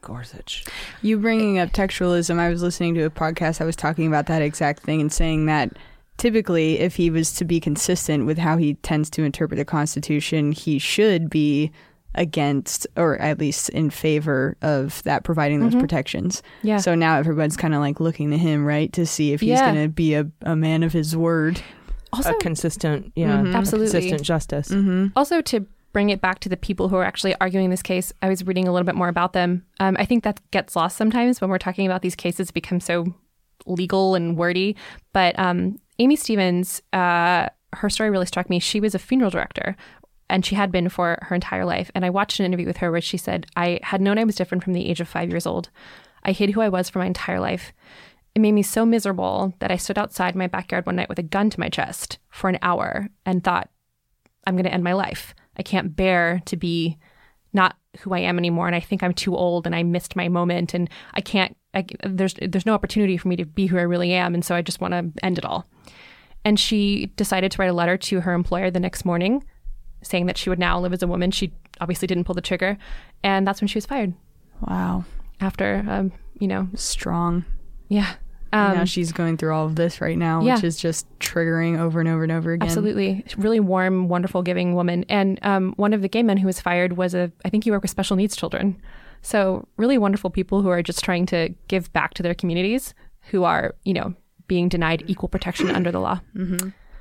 Gorsuch. You bringing up textualism, I was listening to a podcast I was talking about that exact thing and saying that typically, if he was to be consistent with how he tends to interpret the Constitution, he should be against or at least in favor of that providing those protections. Mm-hmm. Yeah. So now everyone's kind of like looking to him, right, to see if he's Yeah. going to be a, a man of his word. Also, a consistent, yeah, Mhm. Absolutely. consistent justice. Mm-hmm. also to bring it back to the people who are actually arguing this case, I was reading a little bit more about them. Um, I think that gets lost sometimes when we're talking about these cases become so legal and wordy. But um, Amy Stevens, uh, her story really struck me. She was a funeral director. And she had been for her entire life. And I watched an interview with her where she said, I had known I was different from the age of five years old. I hid who I was for my entire life. It made me so miserable that I stood outside my backyard one night with a gun to my chest for an hour and thought, I'm going to end my life. I can't bear to be not who I am anymore, and I think I'm too old, and I missed my moment, and I can't. I, there's there's no opportunity for me to be who I really am, and so I just want to end it all. And she decided to write a letter to her employer the next morning, saying that she would now live as a woman. She obviously didn't pull the trigger, and that's when she was fired. Wow. After, um, you know, Strong. yeah, um, now she's going through all of this right now, yeah. which is just triggering over and over and over again. Absolutely. Really warm, wonderful, giving woman. And um, one of the gay men who was fired was a, I think he worked with special needs children. So really wonderful people who are just trying to give back to their communities who are, you know, being denied equal protection under the law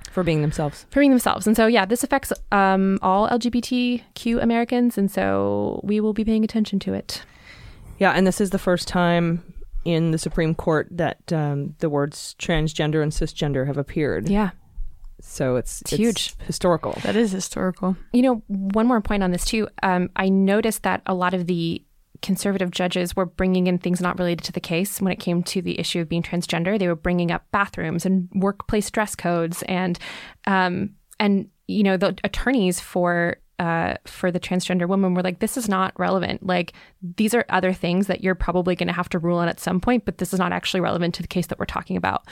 for being themselves. for being themselves. And so, yeah, this affects um, all LGBTQ Americans. And so we will be paying attention to it. Yeah, and this is the first time in the Supreme Court that um, the words transgender and cisgender have appeared. Yeah. So it's, It's huge. historical. That is historical. You know, one more point on this too. Um, I noticed that a lot of the conservative judges were bringing in things not related to the case when it came to the issue of being transgender. They were bringing up bathrooms and workplace dress codes, and um, and you know the attorneys for uh, for the transgender woman we were like, this is not relevant. Like these are other things that you're probably going to have to rule on at some point, but this is not actually relevant to the case that we're talking about.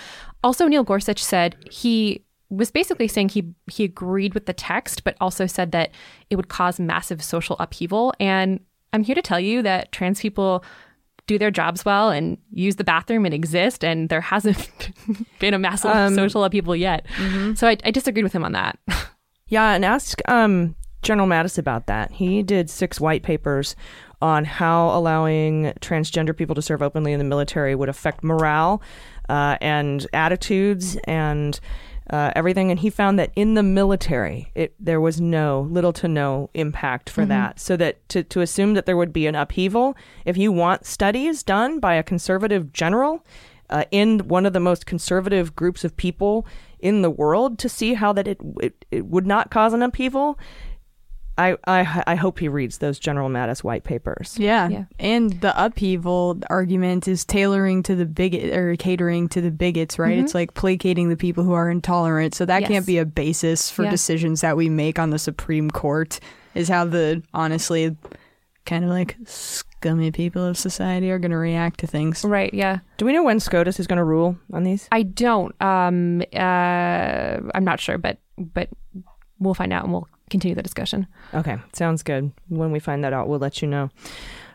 Also, Neil Gorsuch said he was basically saying he he agreed with the text, but also said that it would cause massive social upheaval. And I'm here to tell you that trans people do their jobs well and use the bathroom and exist, and there hasn't (laughs) been a massive Um, social upheaval yet. So I, I disagreed with him on that. (laughs) Yeah, and ask um, General Mattis about that. He did six white papers on how allowing transgender people to serve openly in the military would affect morale uh, and attitudes and uh, everything. And he found that in the military, it there was no little to no impact for that. So that to, to assume that there would be an upheaval, if you want studies done by a conservative general uh, in one of the most conservative groups of people in the world to see how that it, it, it would not cause an upheaval. I, I I hope he reads those General Mattis white papers. Yeah. Yeah. And the upheaval argument is tailoring to the bigot or catering to the bigots, right? It's like placating the people who are intolerant. So that Yes. can't be a basis for Yeah. decisions that we make on the Supreme Court, is how the honestly kind of like scummy people of society are going to react to things. right. Yeah. Do we know when SCOTUS is going to rule on these? I don't. Um, uh, I'm not sure, but but we'll find out and we'll continue the discussion. Okay, sounds good. When we find that out, we'll let you know.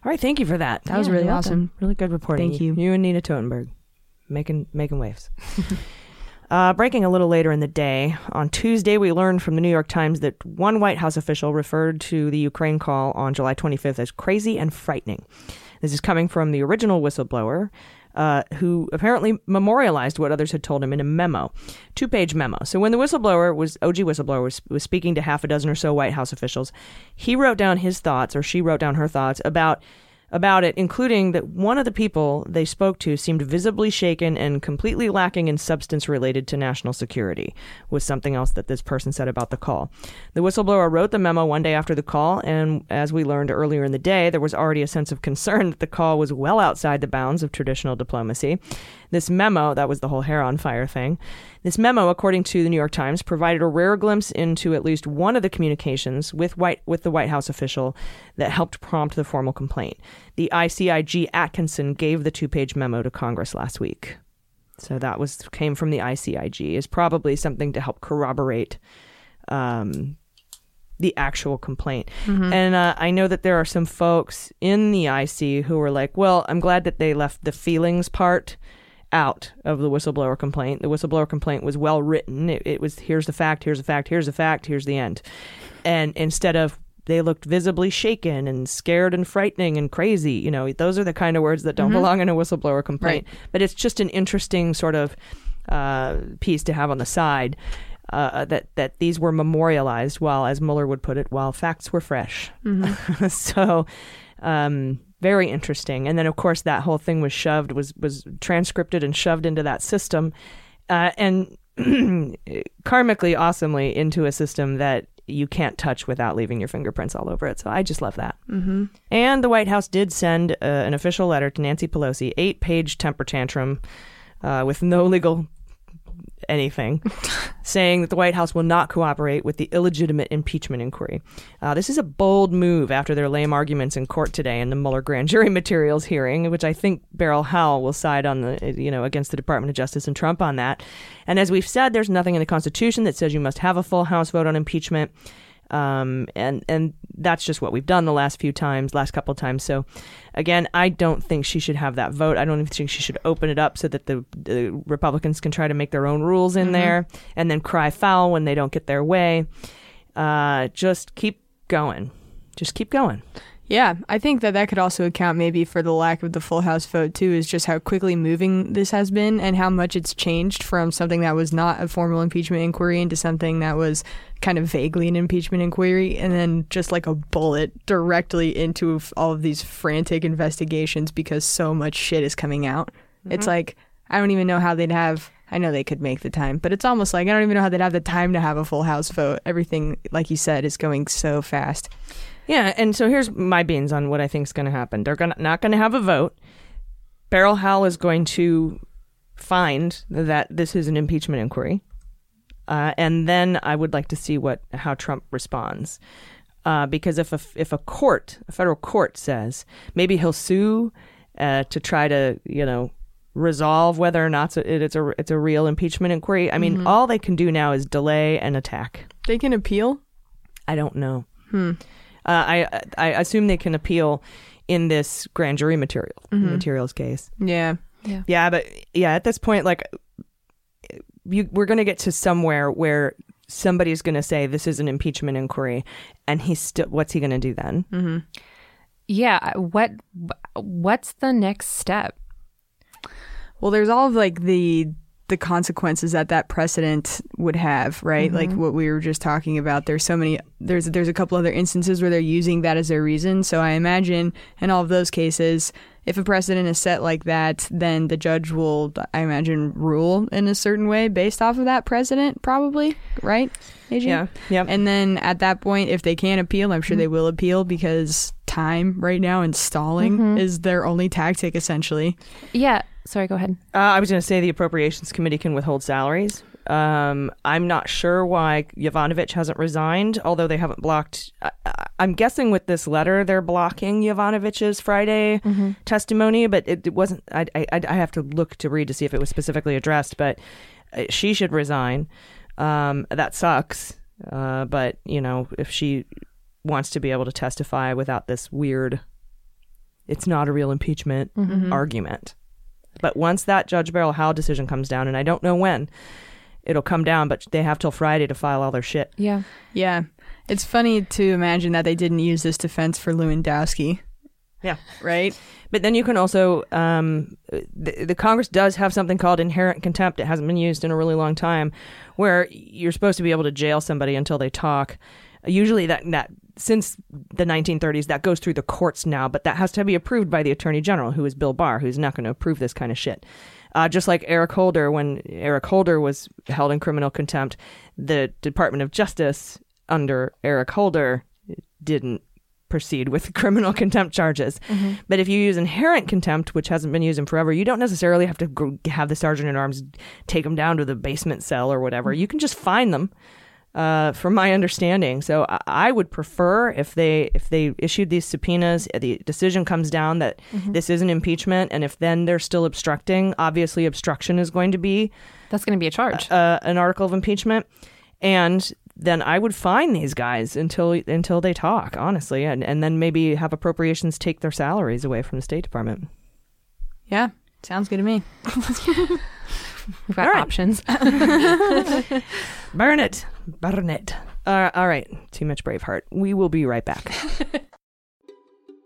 All right, thank you for that. That was really awesome. Really good reporting. Thank you. You and Nina Totenberg making making waves. (laughs) uh, breaking a little later in the day, on Tuesday, we learned from the New York Times that one White House official referred to the Ukraine call on July 25th as crazy and frightening. This is coming from the original whistleblower. Uh, who apparently memorialized what others had told him in a memo, two page memo. So when the whistleblower was, OG whistleblower was, was speaking to half a dozen or so White House officials, he wrote down his thoughts, or she wrote down her thoughts about about it, including that one of the people they spoke to seemed visibly shaken and completely lacking in substance related to national security, was something else that this person said about the call. The whistleblower wrote the memo one day after the call, and as we learned earlier in the day, there was already a sense of concern (laughs) that the call was well outside the bounds of traditional diplomacy. This memo, that was the whole hair on fire thing, this memo, according to the New York Times, provided a rare glimpse into at least one of the communications with White with the White House official that helped prompt the formal complaint. The ICIG Atkinson gave the two-page memo to Congress last week. So that was came from the ICIG is probably something to help corroborate um, the actual complaint. And uh, I know that there are some folks in the IC who were like, "Well, I'm glad that they left the feelings part out of the whistleblower complaint. The whistleblower complaint was well written. It, it was here's the fact, here's the fact, here's the fact, here's the end. And instead of they looked visibly shaken and scared and frightening and crazy. You know, those are the kind of words that don't belong in a whistleblower complaint. But it's just an interesting sort of uh, piece to have on the side. Uh, that that these were memorialized while, as Mueller would put it, while facts were fresh. (laughs) so, um, very interesting. And then, of course, that whole thing was shoved was was transcripted and shoved into that system, uh, and (clears throat) karmically, awesomely into a system that you can't touch without leaving your fingerprints all over it. So I just love that. Mm-hmm. And the White House did send uh, an official letter to Nancy Pelosi, eight page temper tantrum uh, with no legal anything, (laughs) saying that the White House will not cooperate with the illegitimate impeachment inquiry. Uh, this is a bold move after their lame arguments in court today in the Mueller grand jury (laughs) materials hearing, which I think Beryl Howell will side on the you know against the Department of Justice and Trump on that. And as we've said, there's nothing in the Constitution that says you must have a full House vote on impeachment. Um, and and that's just what we've done the last few times, last couple times. So, again, I don't think she should have that vote. I don't even think she should open it up so that the, the Republicans can try to make their own rules in there and then cry foul when they don't get their way. Uh, just keep going. Just keep going. Yeah, I think that that could also account maybe for the lack of the full House vote too, is just how quickly moving this has been and how much it's changed from something that was not a formal impeachment inquiry into something that was kind of vaguely an impeachment inquiry, and then just like a bullet directly into all of these frantic investigations because so much shit is coming out. It's mm-hmm. like I don't even know how they'd have. I know they could make the time, but it's almost like I don't even know how they'd have the time to have a full House vote. Everything, like you said, is going so fast. Yeah, and so here's my beans on what I think is going to happen. They're gonna not going to have a vote. Beryl Howell is going to find that this is an impeachment inquiry, uh, and then I would like to see what how Trump responds. Uh, because if a if a court, a federal court says maybe he'll sue uh, to try to you know resolve whether or not it's a, it's a it's a real impeachment inquiry. I mean, mm-hmm. all they can do now is delay and attack. They can appeal. I don't know. Hmm. Uh, I I assume they can appeal in this grand jury material mm-hmm. materials case. Yeah. Yeah, Yeah, but yeah, at this point, like you, we're going to get to somewhere where somebody's going to say this is an impeachment inquiry, and he's still. What's he going to do then? Mm-hmm. Yeah. What What's the next step? Well, there's all of like the the consequences that that precedent would have, right? Like mm-hmm. what we were just talking about. There's so many. There's there's a couple other instances where they're using that as their reason. So I imagine in all of those cases, if a precedent is set like that, then the judge will, I imagine, rule in a certain way based off of that precedent, probably, right? AJ? Yeah, yeah. And then at that point, if they can't appeal, I'm sure mm-hmm. they will appeal because time right now and stalling mm-hmm. is their only tactic, essentially. Yeah. Sorry. Go ahead. Uh, I was going to say the Appropriations Committee can withhold salaries. Um, I'm not sure why Yovanovitch hasn't resigned, although they haven't blocked. I, I- I'm guessing with this letter they're blocking Yovanovitch's Friday testimony, but it, it wasn't. I, I I have to look to read to see if it was specifically addressed. But uh, she should resign. Um, that sucks. Uh, but you know, if she wants to be able to testify without this weird, it's not a real impeachment argument. But once that Judge Beryl Howell decision comes down, and I don't know when it'll come down, but they have till Friday to file all their shit. Yeah. Yeah. It's funny to imagine that they didn't use this defense for Lewandowski, Yeah. right? But then you can also, um, the, the Congress does have something called inherent contempt. It hasn't been used in a really long time, where you're supposed to be able to jail somebody until they talk. Usually, that that since the 1930s, that goes through the courts now, but that has to be approved by the Attorney General, who is Bill Barr, who's not going to approve this kind of shit. Uh, just like Eric Holder, when Eric Holder was held in criminal contempt, the Department of Justice under Eric Holder didn't proceed with (laughs) criminal contempt charges. But if you use inherent contempt, which hasn't been used in forever, you don't necessarily have to have the sergeant at arms take them down to the basement cell or whatever. You can just fine them. Uh, from my understanding, so I, I would prefer if they if they issued these subpoenas, uh, the decision comes down that this is an impeachment, and if then they're still obstructing, obviously obstruction is going to be That's going to be a charge. uh, an article of impeachment, and then I would fine these guys until until they talk, honestly, and and then maybe have appropriations take their salaries away from the State Department. Yeah. Sounds good to me. (laughs) We've got right. options. (laughs) Burn it, burn it. Uh, all right, too much Braveheart. We will be right back. (laughs)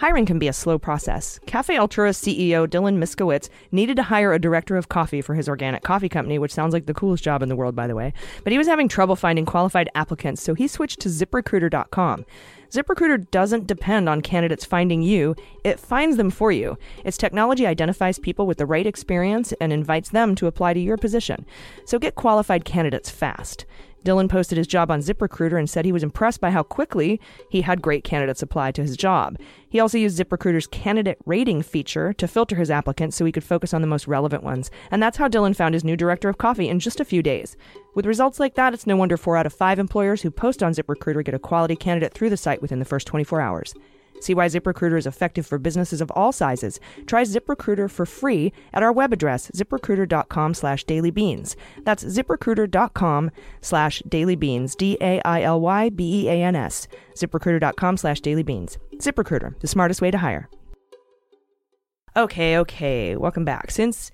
Hiring can be a slow process. Cafe Altura CEO Dylan Miskowitz needed to hire a director of coffee for his organic coffee company, which sounds like the coolest job in the world, by the way. But he was having trouble finding qualified applicants, so he switched to ziprecruiter.com. ZipRecruiter doesn't depend on candidates finding you, it finds them for you. Its technology identifies people with the right experience and invites them to apply to your position. So get qualified candidates fast. Dylan posted his job on ZipRecruiter and said he was impressed by how quickly he had great candidates apply to his job. He also used ZipRecruiter's candidate rating feature to filter his applicants so he could focus on the most relevant ones. And that's how Dylan found his new director of coffee in just a few days. With results like that, it's no wonder four out of five employers who post on ZipRecruiter get a quality candidate through the site within the first 24 hours. See why ZipRecruiter is effective for businesses of all sizes. Try ZipRecruiter for free at our web address, ziprecruiter.com slash dailybeans. That's ziprecruiter.com slash dailybeans, D-A-I-L-Y-B-E-A-N-S. ziprecruiter.com slash dailybeans. ZipRecruiter, the smartest way to hire. Okay, okay, welcome back. Since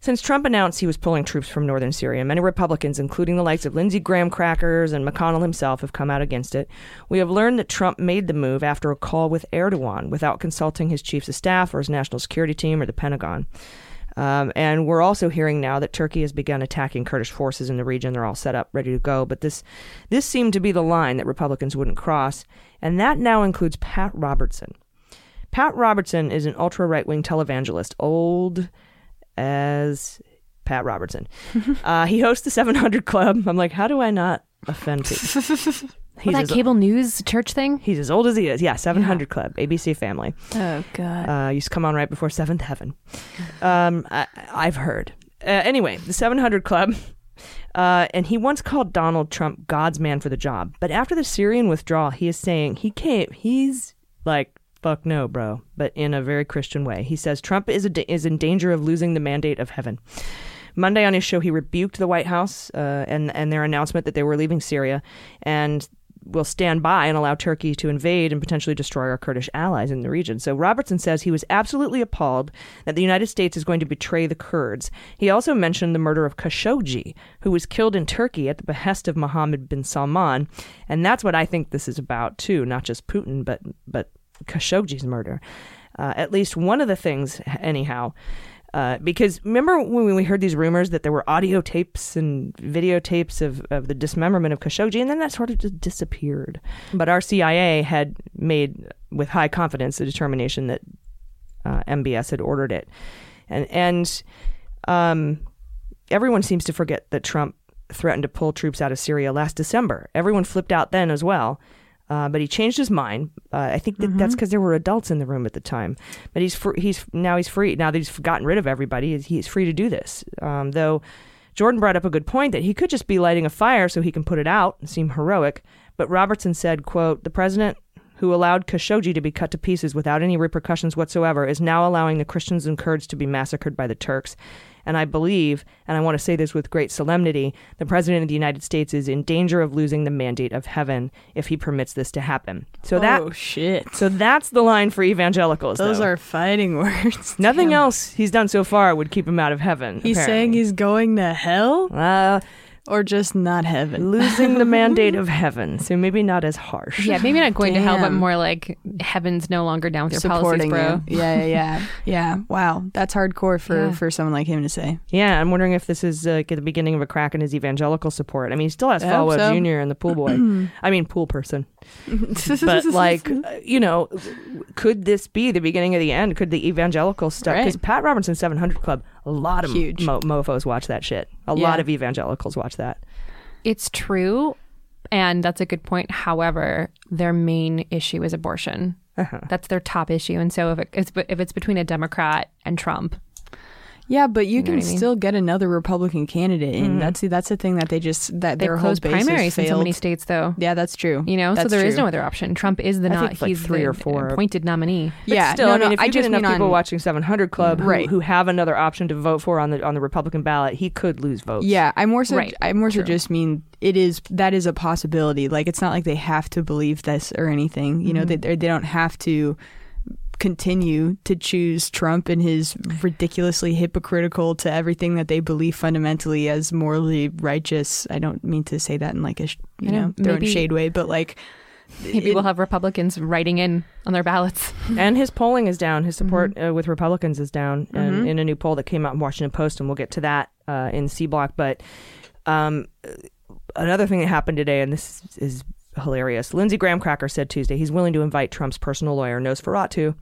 since Trump announced he was pulling troops from northern Syria, many Republicans, including the likes of Lindsey Graham crackers and McConnell himself, have come out against it. We have learned that Trump made the move after a call with Erdogan without consulting his chiefs of staff or his national security team or the Pentagon. Um, and we're also hearing now that Turkey has begun attacking Kurdish forces in the region. They're all set up, ready to go. But this this seemed to be the line that Republicans wouldn't cross, and that now includes Pat Robertson. Pat Robertson is an ultra right wing televangelist, old as Pat Robertson. (laughs) uh, he hosts the 700 Club. I'm like, how do I not offend people? (laughs) He's that as, cable news church thing? he's as old as he is. Yeah, 700 Club, ABC Family. Oh God. Uh, used to come on right before Seventh Heaven. Um, I, I've heard. Uh, anyway, the 700 Club. Uh, and he once called Donald Trump God's man for the job. But after the Syrian withdrawal, he is saying he can't. He's like, fuck no, bro. But in a very Christian way. He says Trump is a, is in danger of losing the mandate of heaven. Monday on his show, he rebuked the White House uh, and and their announcement that they were leaving Syria and will stand by and allow Turkey to invade and potentially destroy our Kurdish allies in the region. So Robertson says he was absolutely appalled that the United States is going to betray the Kurds. He also mentioned the murder of Khashoggi, who was killed in Turkey at the behest of Mohammed bin Salman, and that's what I think this is about too, not just Putin, but but Khashoggi's murder. Uh, at least one of the things, anyhow. Uh, because remember when we heard these rumors that there were audio tapes and videotapes of, of the dismemberment of Khashoggi, and then that sort of just disappeared. But our CIA had made, with high confidence, the determination that uh, MBS had ordered it, and and um, everyone seems to forget that Trump threatened to pull troops out of Syria last December. Everyone flipped out then as well. Uh, but he changed his mind. Uh, I think that that's because there were adults in the room at the time. But he's fr- he's now he's free. Now that he's gotten rid of everybody, he's- he's free to do this. Um, though Jordan brought up a good point that he could just be lighting a fire so he can put it out and seem heroic. But Robertson said, "quote The president." Who allowed Khashoggi to be cut to pieces without any repercussions whatsoever is now allowing the Christians and Kurds to be massacred by the Turks. And I believe, and I want to say this with great solemnity, the President of the United States is in danger of losing the mandate of heaven if he permits this to happen. So that oh shit. so that's the line for evangelicals. Those though. are fighting words. (laughs) nothing Damn. else he's done so far would keep him out of heaven. He's apparently. saying he's going to hell uh, or just not heaven. losing the mandate of (laughs) heaven. So maybe not as harsh. Yeah, maybe not going to hell, but more like heaven's no longer down with your Supporting policies, bro. you. Yeah, yeah, yeah. (laughs) yeah. Wow. That's hardcore for, Yeah. for someone like him to say. Yeah, I'm wondering if this is uh, the beginning of a crack in his evangelical support. I mean, he still has I Falwell so. Jr. and the pool boy. (clears throat) I mean, pool person. (laughs) but like, you know, could this be the beginning of the end? Could the evangelical stuff? Because Right. Pat Robertson 700 Club, a lot of Huge. mo- mofo's watch that shit. A Yeah. lot of evangelicals watch that. It's true, and that's a good point. However, their main issue is abortion. Uh-huh. That's their top issue, and so if it, it's if it's between a Democrat and Trump, Yeah, but you, know can what I mean? still get another Republican candidate in. Mm-hmm. That's that's the thing that they just that they their whole closed base has primaries in so many states, though. Yeah, that's true. You know, so That's there is true. no other option. Trump is the I not. think, like, he's three the or four. appointed nominee. But yeah, still, no, I mean, no, if you I get just enough people on- watching 700 Club Right. who have another option to vote for on the on the Republican ballot, he could lose votes. Yeah, I more so Right, I more so just mean it is that is a possibility. Like it's not like they have to believe this or anything. You know, they they they don't have to continue to choose Trump and his ridiculously hypocritical to everything that they believe fundamentally as morally righteous. I don't mean to say that in like a sh- you know, know throwing maybe- shade way, but like Maybe we'll have Republicans writing in on their ballots. (laughs) and his polling is down. His support Mm-hmm. uh, with Republicans is down, and in a new poll that came out in Washington Post, and we'll get to that uh, in C Block. But um, another thing that happened today, and this is hilarious. Lindsey Graham Cracker said Tuesday he's willing to invite Trump's personal lawyer, Nosferatu.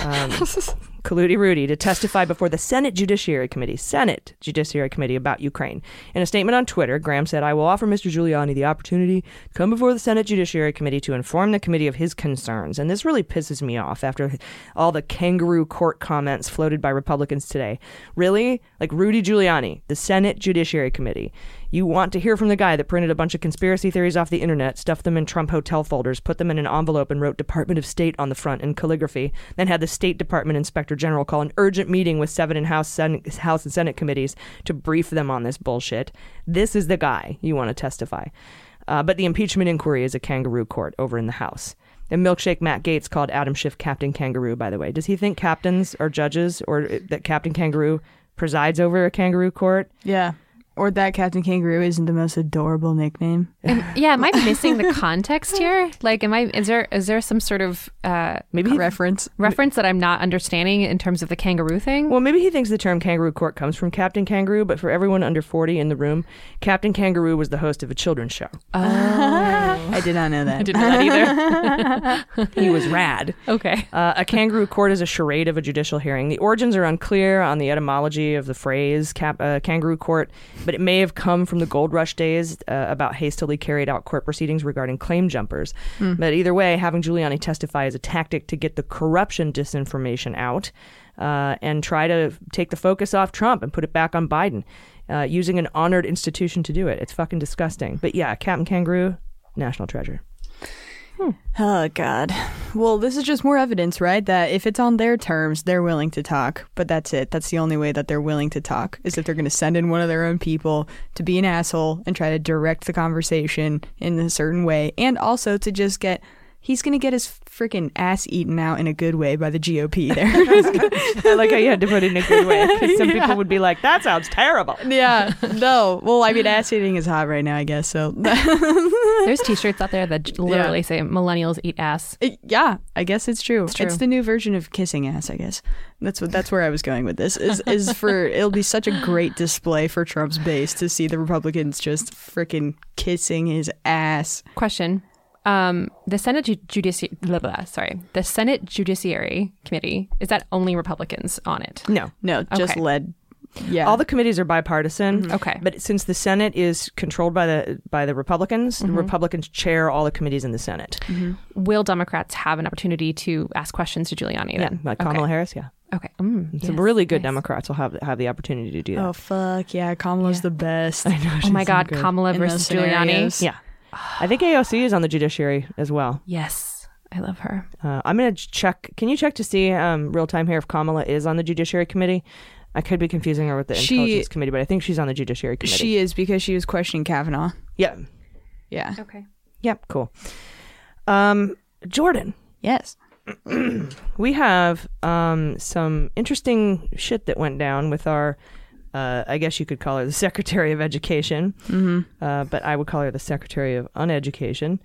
Um, (laughs) Kaludi Rudy to testify before the Senate Judiciary Committee, Senate Judiciary Committee about Ukraine. In a statement on Twitter, Graham said, I will offer Mr. Giuliani the opportunity to come before the Senate Judiciary Committee to inform the committee of his concerns. And this really pisses me off after all the kangaroo court comments floated by Republicans today. Really? Like Rudy Giuliani, the Senate Judiciary Committee. You want to hear from the guy that printed a bunch of conspiracy theories off the internet, stuffed them in Trump hotel folders, put them in an envelope, and wrote Department of State on the front in calligraphy, then had the State Department Inspector General call an urgent meeting with seven and House, Sen- House and Senate committees to brief them on this bullshit. This is the guy you want to testify. Uh, but the impeachment inquiry is a kangaroo court over in the House. And milkshake Matt Gaetz called Adam Schiff Captain Kangaroo, by the way. Does he think captains are judges or uh, that Captain Kangaroo presides over a kangaroo court? Yeah. Or that Captain Kangaroo isn't the most adorable nickname. Am- yeah, am I (laughs) missing the context here? Like, am I? Is there is there some sort of uh, Maybe he, Reference. reference that I'm not understanding in terms of the kangaroo thing? well, maybe he thinks the term kangaroo court comes from Captain Kangaroo, but for everyone under 40 in the room, Captain Kangaroo was the host of a children's show. Oh, (laughs) I did not know that. I didn't know that either. (laughs) He was rad. okay. Uh, a kangaroo court is a charade of a judicial hearing. The origins are unclear on the etymology of the phrase cap- uh, kangaroo court, but it may have come from the gold rush days uh, about hastily carried out court proceedings regarding claim jumpers. But either way, having Giuliani testify is a tactic to get the corruption disinformation out uh, and try to take the focus off Trump and put it back on Biden. Uh, using an honored institution to do it. It's fucking disgusting. But yeah, Captain Kangaroo, national treasure. Hmm. Oh God. Well, this is just more evidence, right? That if it's on their terms, they're willing to talk. But that's it. That's the only way that they're willing to talk is if they're going to send in one of their own people to be an asshole and try to direct the conversation in a certain way, and also to just get. He's going to get his freaking ass eaten out in a good way by the GOP there. (laughs) I like how you had to put it in a good way because some people would be like, "That sounds terrible." yeah. (laughs) No. Well, I mean, ass eating is hot right now, I guess. So, (laughs) There's T-shirts out there that j- literally say "Millennials eat ass." Uh, yeah, I guess it's true. It's true. the new version of kissing ass, I guess. That's what that's where I was going with this. Is is for it'll be such a great display for Trump's base to see the Republicans just freaking kissing his ass. Question: um, The Senate Ju- Judici- blah, blah, sorry, the Senate Judiciary Committee is that only Republicans on it? No, No, just Okay. led. Yeah. all the committees are bipartisan. Okay. but since the Senate is controlled by the by the Republicans, the Republicans chair all the committees in the Senate. Will Democrats have an opportunity to ask questions to Giuliani Yeah, then? like okay. Kamala Harris. Yeah, Okay. Mm, some yes, really good nice. Democrats will have have the opportunity to do that. oh fuck yeah, Kamala's Yeah. the best. I know. Oh my God, Kamala In versus those Giuliani. scenarios. Yeah, I think AOC is on the judiciary as well. Yes, I love her. Uh, I'm gonna check. Can you check to see um, real time here if Kamala is on the Judiciary Committee? I could be confusing her with the She- Intelligence Committee, but I think she's on the Judiciary Committee. She is because she was questioning Kavanaugh. yeah, Yeah. Okay. yep, cool. Um, Jordan, Yes. (clears throat) we have um, some interesting shit that went down with our. Uh, I guess you could call her the (laughs) Secretary of Education, mm-hmm. uh, but I would call her the Secretary of Uneducation,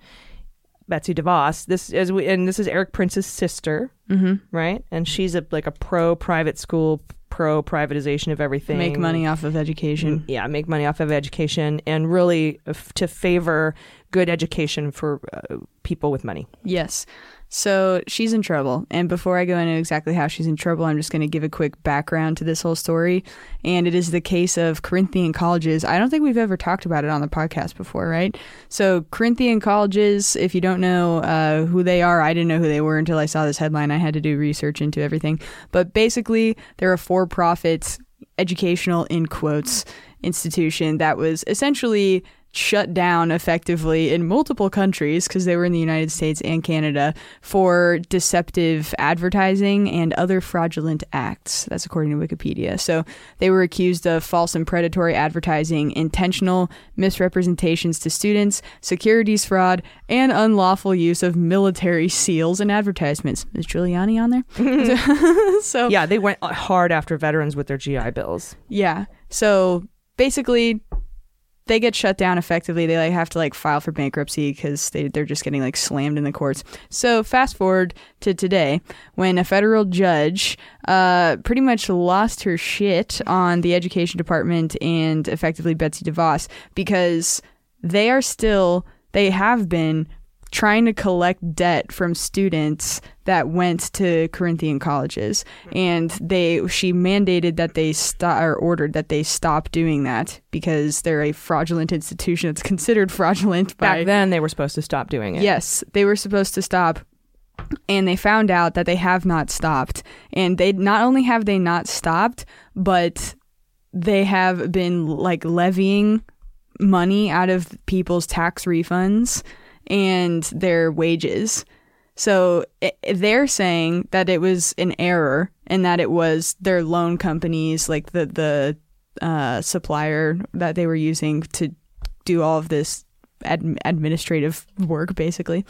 Betsy DeVos. This as we and this is Erik Prince's sister, mm-hmm. right? And she's a like a pro private school, pro privatization of everything. Make money off of education. yeah, make money off of education, and really f- to favor good education for uh, people with money. Yes. So she's in trouble. And before I go into exactly how she's in trouble, I'm just going to give a quick background to this whole story. And it is the case of Corinthian colleges. I don't think we've ever talked about it on the podcast before, right? So, Corinthian colleges, if you don't know uh, who they are, I didn't know who they were until I saw this headline. I had to do research into everything. But basically, they're a for profit educational, in quotes, institution that was essentially shut down effectively in multiple countries because they were in the United States and Canada for deceptive advertising and other fraudulent acts. That's according to Wikipedia. So they were accused of false and predatory advertising, intentional misrepresentations to students, securities fraud, and unlawful use of military seals and advertisements. Is Giuliani on there? (laughs) (laughs) so Yeah, they went hard after veterans with their GI bills. yeah. So basically, they get shut down effectively. They like have to like file for bankruptcy because they they're just getting like slammed in the courts. So fast forward to today when a federal judge uh pretty much lost her shit on the education department and effectively Betsy DeVos because they are still they have been trying to collect debt from students that went to Corinthian colleges, mm-hmm. and they she mandated that they stop or ordered that they stop doing that because they're a fraudulent institution. It's considered fraudulent by Back then, they were supposed to stop doing it. Yes, they were supposed to stop. And they found out that they have not stopped. And they not only have they not stopped, but they have been like levying money out of people's tax refunds and their wages. So i they're saying that it was an error and that it was their loan companies, like the the uh, supplier that they were using to do all of this ad- administrative work, basically.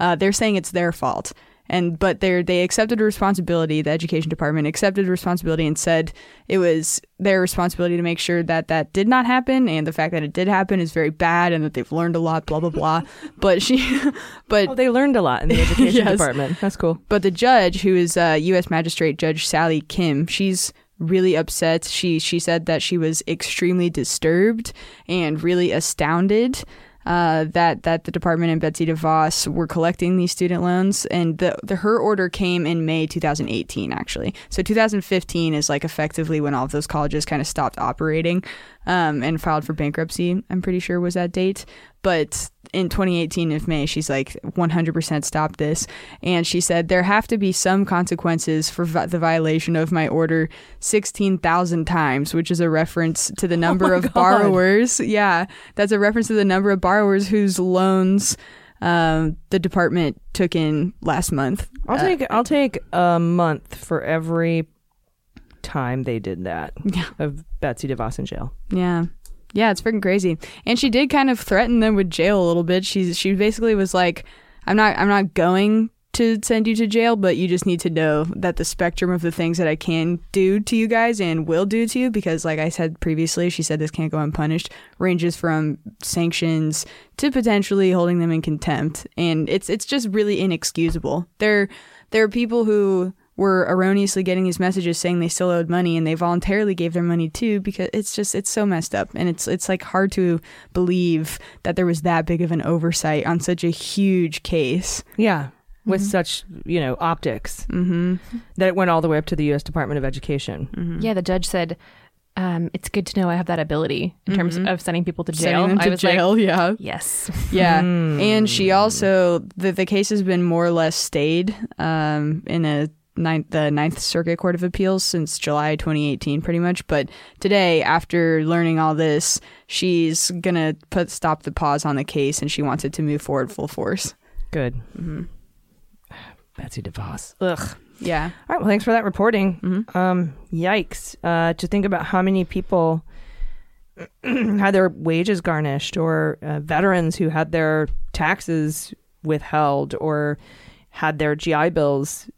Uh, they're saying it's their fault, and but they they accepted responsibility. The education department accepted responsibility and said it was their responsibility to make sure that that did not happen, and the fact that it did happen is very bad, and that they've learned a lot. Blah blah blah. (laughs) but she, (laughs) but Oh, they learned a lot in the (laughs) education Yes. department. That's cool. but the judge, who is uh, U.S. Magistrate Judge Sallie Kim, she's really upset. She she said that she was extremely disturbed and really astounded. Uh, that that the department and Betsy DeVos were collecting these student loans, and the, the her order came in May 2018, actually. So 2015 is like effectively when all of those colleges kind of stopped operating, um, and filed for bankruptcy. I'm pretty sure was that date, but in 2018 of May, she's like 100% stop this. And she said, there have to be some consequences for vi- the violation of my order 16,000 times, which is a reference to the (laughs) number of borrowers. Yeah, that's a reference to the number of borrowers whose loans um, the department took in last month. I'll take I'll take a month for every time they did that Yeah. of Betsy DeVos in jail. Yeah. Yeah, it's freaking crazy. And she did kind of threaten them with jail a little bit. She she basically was like, "I'm not I'm not going to send you to jail, but you just need to know that the spectrum of the things that I can do to you guys and will do to you because like I said previously, she said this can't go unpunished, ranges from sanctions to potentially holding them in contempt. And it's it's just really inexcusable. There there are people who were erroneously getting these messages saying they still owed money and they voluntarily gave their money too because it's just it's so messed up and it's it's like hard to believe that there was that big of an oversight on such a huge case. Yeah, with such you know optics mm-hmm. that it went all the way up to the U.S. Department of Education. Yeah, the judge said, um, "It's good to know I have that ability in terms of sending people to jail." Sending them I to was jail, like, yeah. "Yes." Yeah, and she also the the case has been more or less stayed um, in a ninth, the Ninth Circuit Court of Appeals since July 2018, pretty much. But today, after learning all this, she's gonna put stop the pause on the case, and she wants it to move forward full force. Good. (sighs) Betsy DeVos. Ugh. Yeah, All right. Well, thanks for that reporting. Um, yikes. Uh, to think about how many people (clears throat) had their wages garnished, or uh, veterans who had their taxes withheld, or had their GI bills,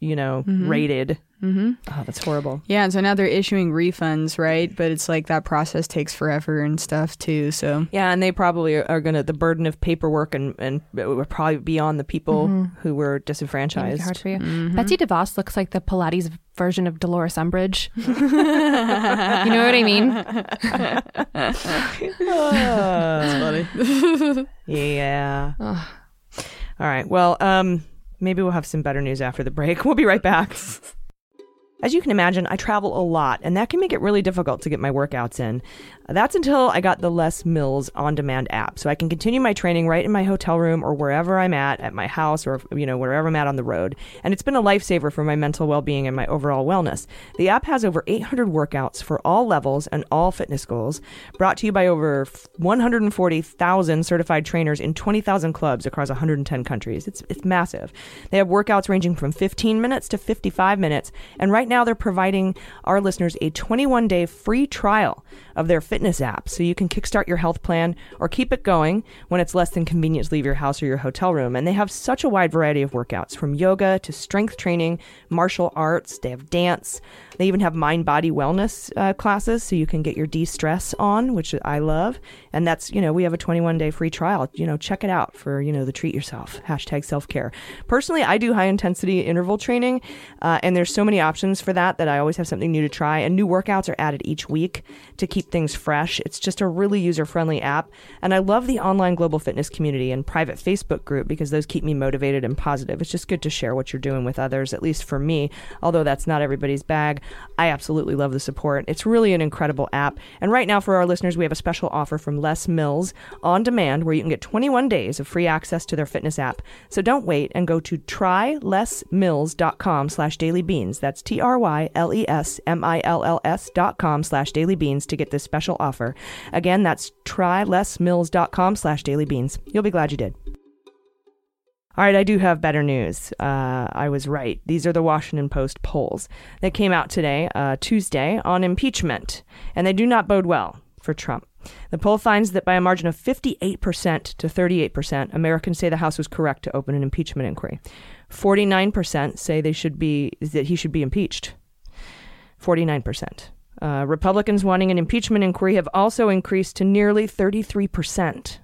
you know, rated. Mm-hmm. Oh, that's horrible. yeah, and so now they're issuing refunds, right? But it's like that process takes forever and stuff too. So Yeah, and they probably are, are going to the burden of paperwork and and it would probably be on the people who were disenfranchised. hard for you. Betsy DeVos looks like the Pilates version of Dolores Umbridge. (laughs) you know what I mean? (laughs) That's funny. (laughs) Yeah. All right. Well, um, maybe we'll have some better news after the break. (laughs) We'll be right back. As you can imagine, I travel a lot, and that can make it really difficult to get my workouts in. That's until I got the Les Mills on-demand app, so I can continue my training right in my hotel room or wherever I'm at, at my house or you know wherever I'm at on the road. And it's been a lifesaver for my mental well-being and my overall wellness. The app has over 800 workouts for all levels and all fitness goals, brought to you by over 140,000 certified trainers in 20,000 clubs across 110 countries. It's it's massive. They have workouts ranging from 15 minutes to 55 minutes, and right now they're providing our listeners a 21-day free trial of their fitness app so you can kickstart your health plan or keep it going when it's less than convenient to leave your house or your hotel room. And they have such a wide variety of workouts from yoga to strength training, martial arts, they have dance. They even have mind body wellness uh, classes so you can get your de stress on, which I love. And that's, you know, we have a 21 day free trial. You know, check it out for, you know, the treat yourself hashtag self care. Personally, I do high intensity interval training, uh, and there's so many options for that that I always have something new to try, and new workouts are added each week to keep things fresh. It's just a really user friendly app, and I love the online global fitness community and private Facebook group because those keep me motivated and positive. It's just good to share what you're doing with others, at least for me, although that's not everybody's bag. I absolutely love the support. It's really an incredible app, and right now for our listeners, we have a special offer from Les Mills on demand where you can get 21 days of free access to their fitness app. So don't wait and go to trylessmills.com slash dailybeans. That's T-R-Y-L-E-S-M-I-L-L-S dot com slash dailybeans to get this special offer. Again, that's trylessmills.com slash dailybeans. You'll be glad you did. All right, I do have better news. Uh, I was right. These are the Washington Post polls that came out today, uh, Tuesday, on impeachment, and they do not bode well for Trump. The poll finds that by a margin of 58% to 38%, Americans say the House was correct to open an impeachment inquiry. 49% say they should be that he should be impeached. 49%. Uh, Republicans wanting an impeachment inquiry have also increased to nearly 33%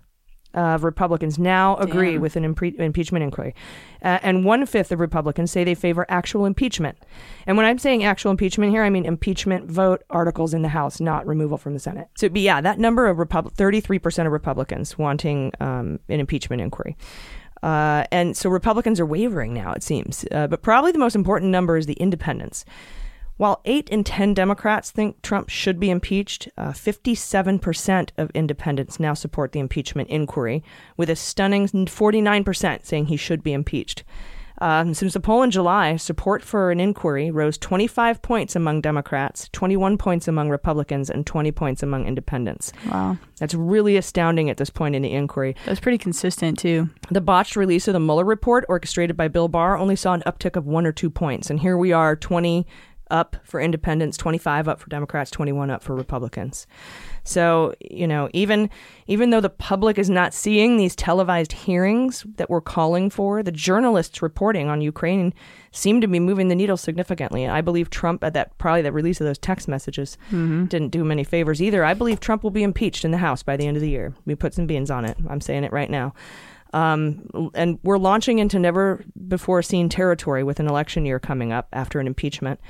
of Republicans now agree Damn. with an impre- impeachment inquiry. Uh, and one fifth of Republicans say they favor actual impeachment. And when I'm saying actual impeachment here, I mean impeachment vote articles in the House, not removal from the Senate. So, but yeah, that number of Repub- 33% of Republicans wanting um, an impeachment inquiry. Uh, and so Republicans are wavering now, it seems. Uh, but probably the most important number is the independents. While 8 in 10 Democrats think Trump should be impeached, uh, 57% of independents now support the impeachment inquiry, with a stunning 49% saying he should be impeached. Um, since the poll in July, support for an inquiry rose 25 points among Democrats, 21 points among Republicans, and 20 points among independents. Wow. That's really astounding at this point in the inquiry. That's pretty consistent, too. The botched release of the Mueller report, orchestrated by Bill Barr, only saw an uptick of one or two points. And here we are, 20 up for independents, 25 up for Democrats, 21 up for Republicans. So, you know, even even though the public is not seeing these televised hearings that we're calling for, the journalists reporting on Ukraine seem to be moving the needle significantly. I believe Trump at that probably the release of those text messages didn't do him any favors either. I believe Trump will be impeached in the House by the end of the year. We put some beans on it. I'm saying it right now. Um, and we're launching into never before seen territory with an election year coming up after an impeachment.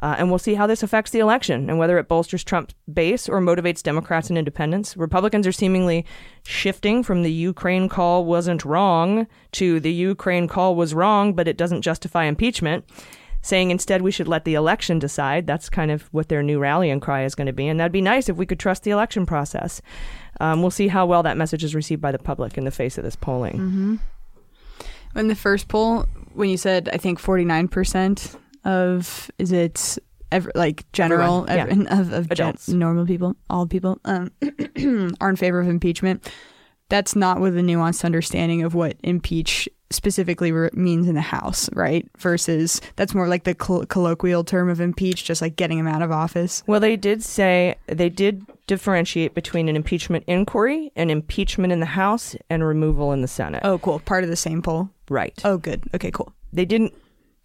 Uh, and we'll see how this affects the election and whether it bolsters Trump's base or motivates Democrats and independents. Republicans are seemingly shifting from the Ukraine call wasn't wrong to the Ukraine call was wrong, but it doesn't justify impeachment, saying instead we should let the election decide. That's kind of what their new rallying cry is going to be. And that'd be nice if we could trust the election process. Um, we'll see how well that message is received by the public in the face of this polling. In the first poll, when you said, I think 49% of, is it ev- like general Everyone, ev- (laughs) of, of gen- Adults. normal people, all people, um, (clears throat) are in favor of impeachment? That's not with a nuanced understanding of what impeach specifically re- means in the House, right? Versus that's more like the coll- colloquial term of impeach, just like getting him out of office. Well, they did say they did differentiate between an impeachment inquiry, an impeachment in the House, and removal in the Senate. Oh, cool. Part of the same poll. Right. Oh, good. Okay, cool. They didn't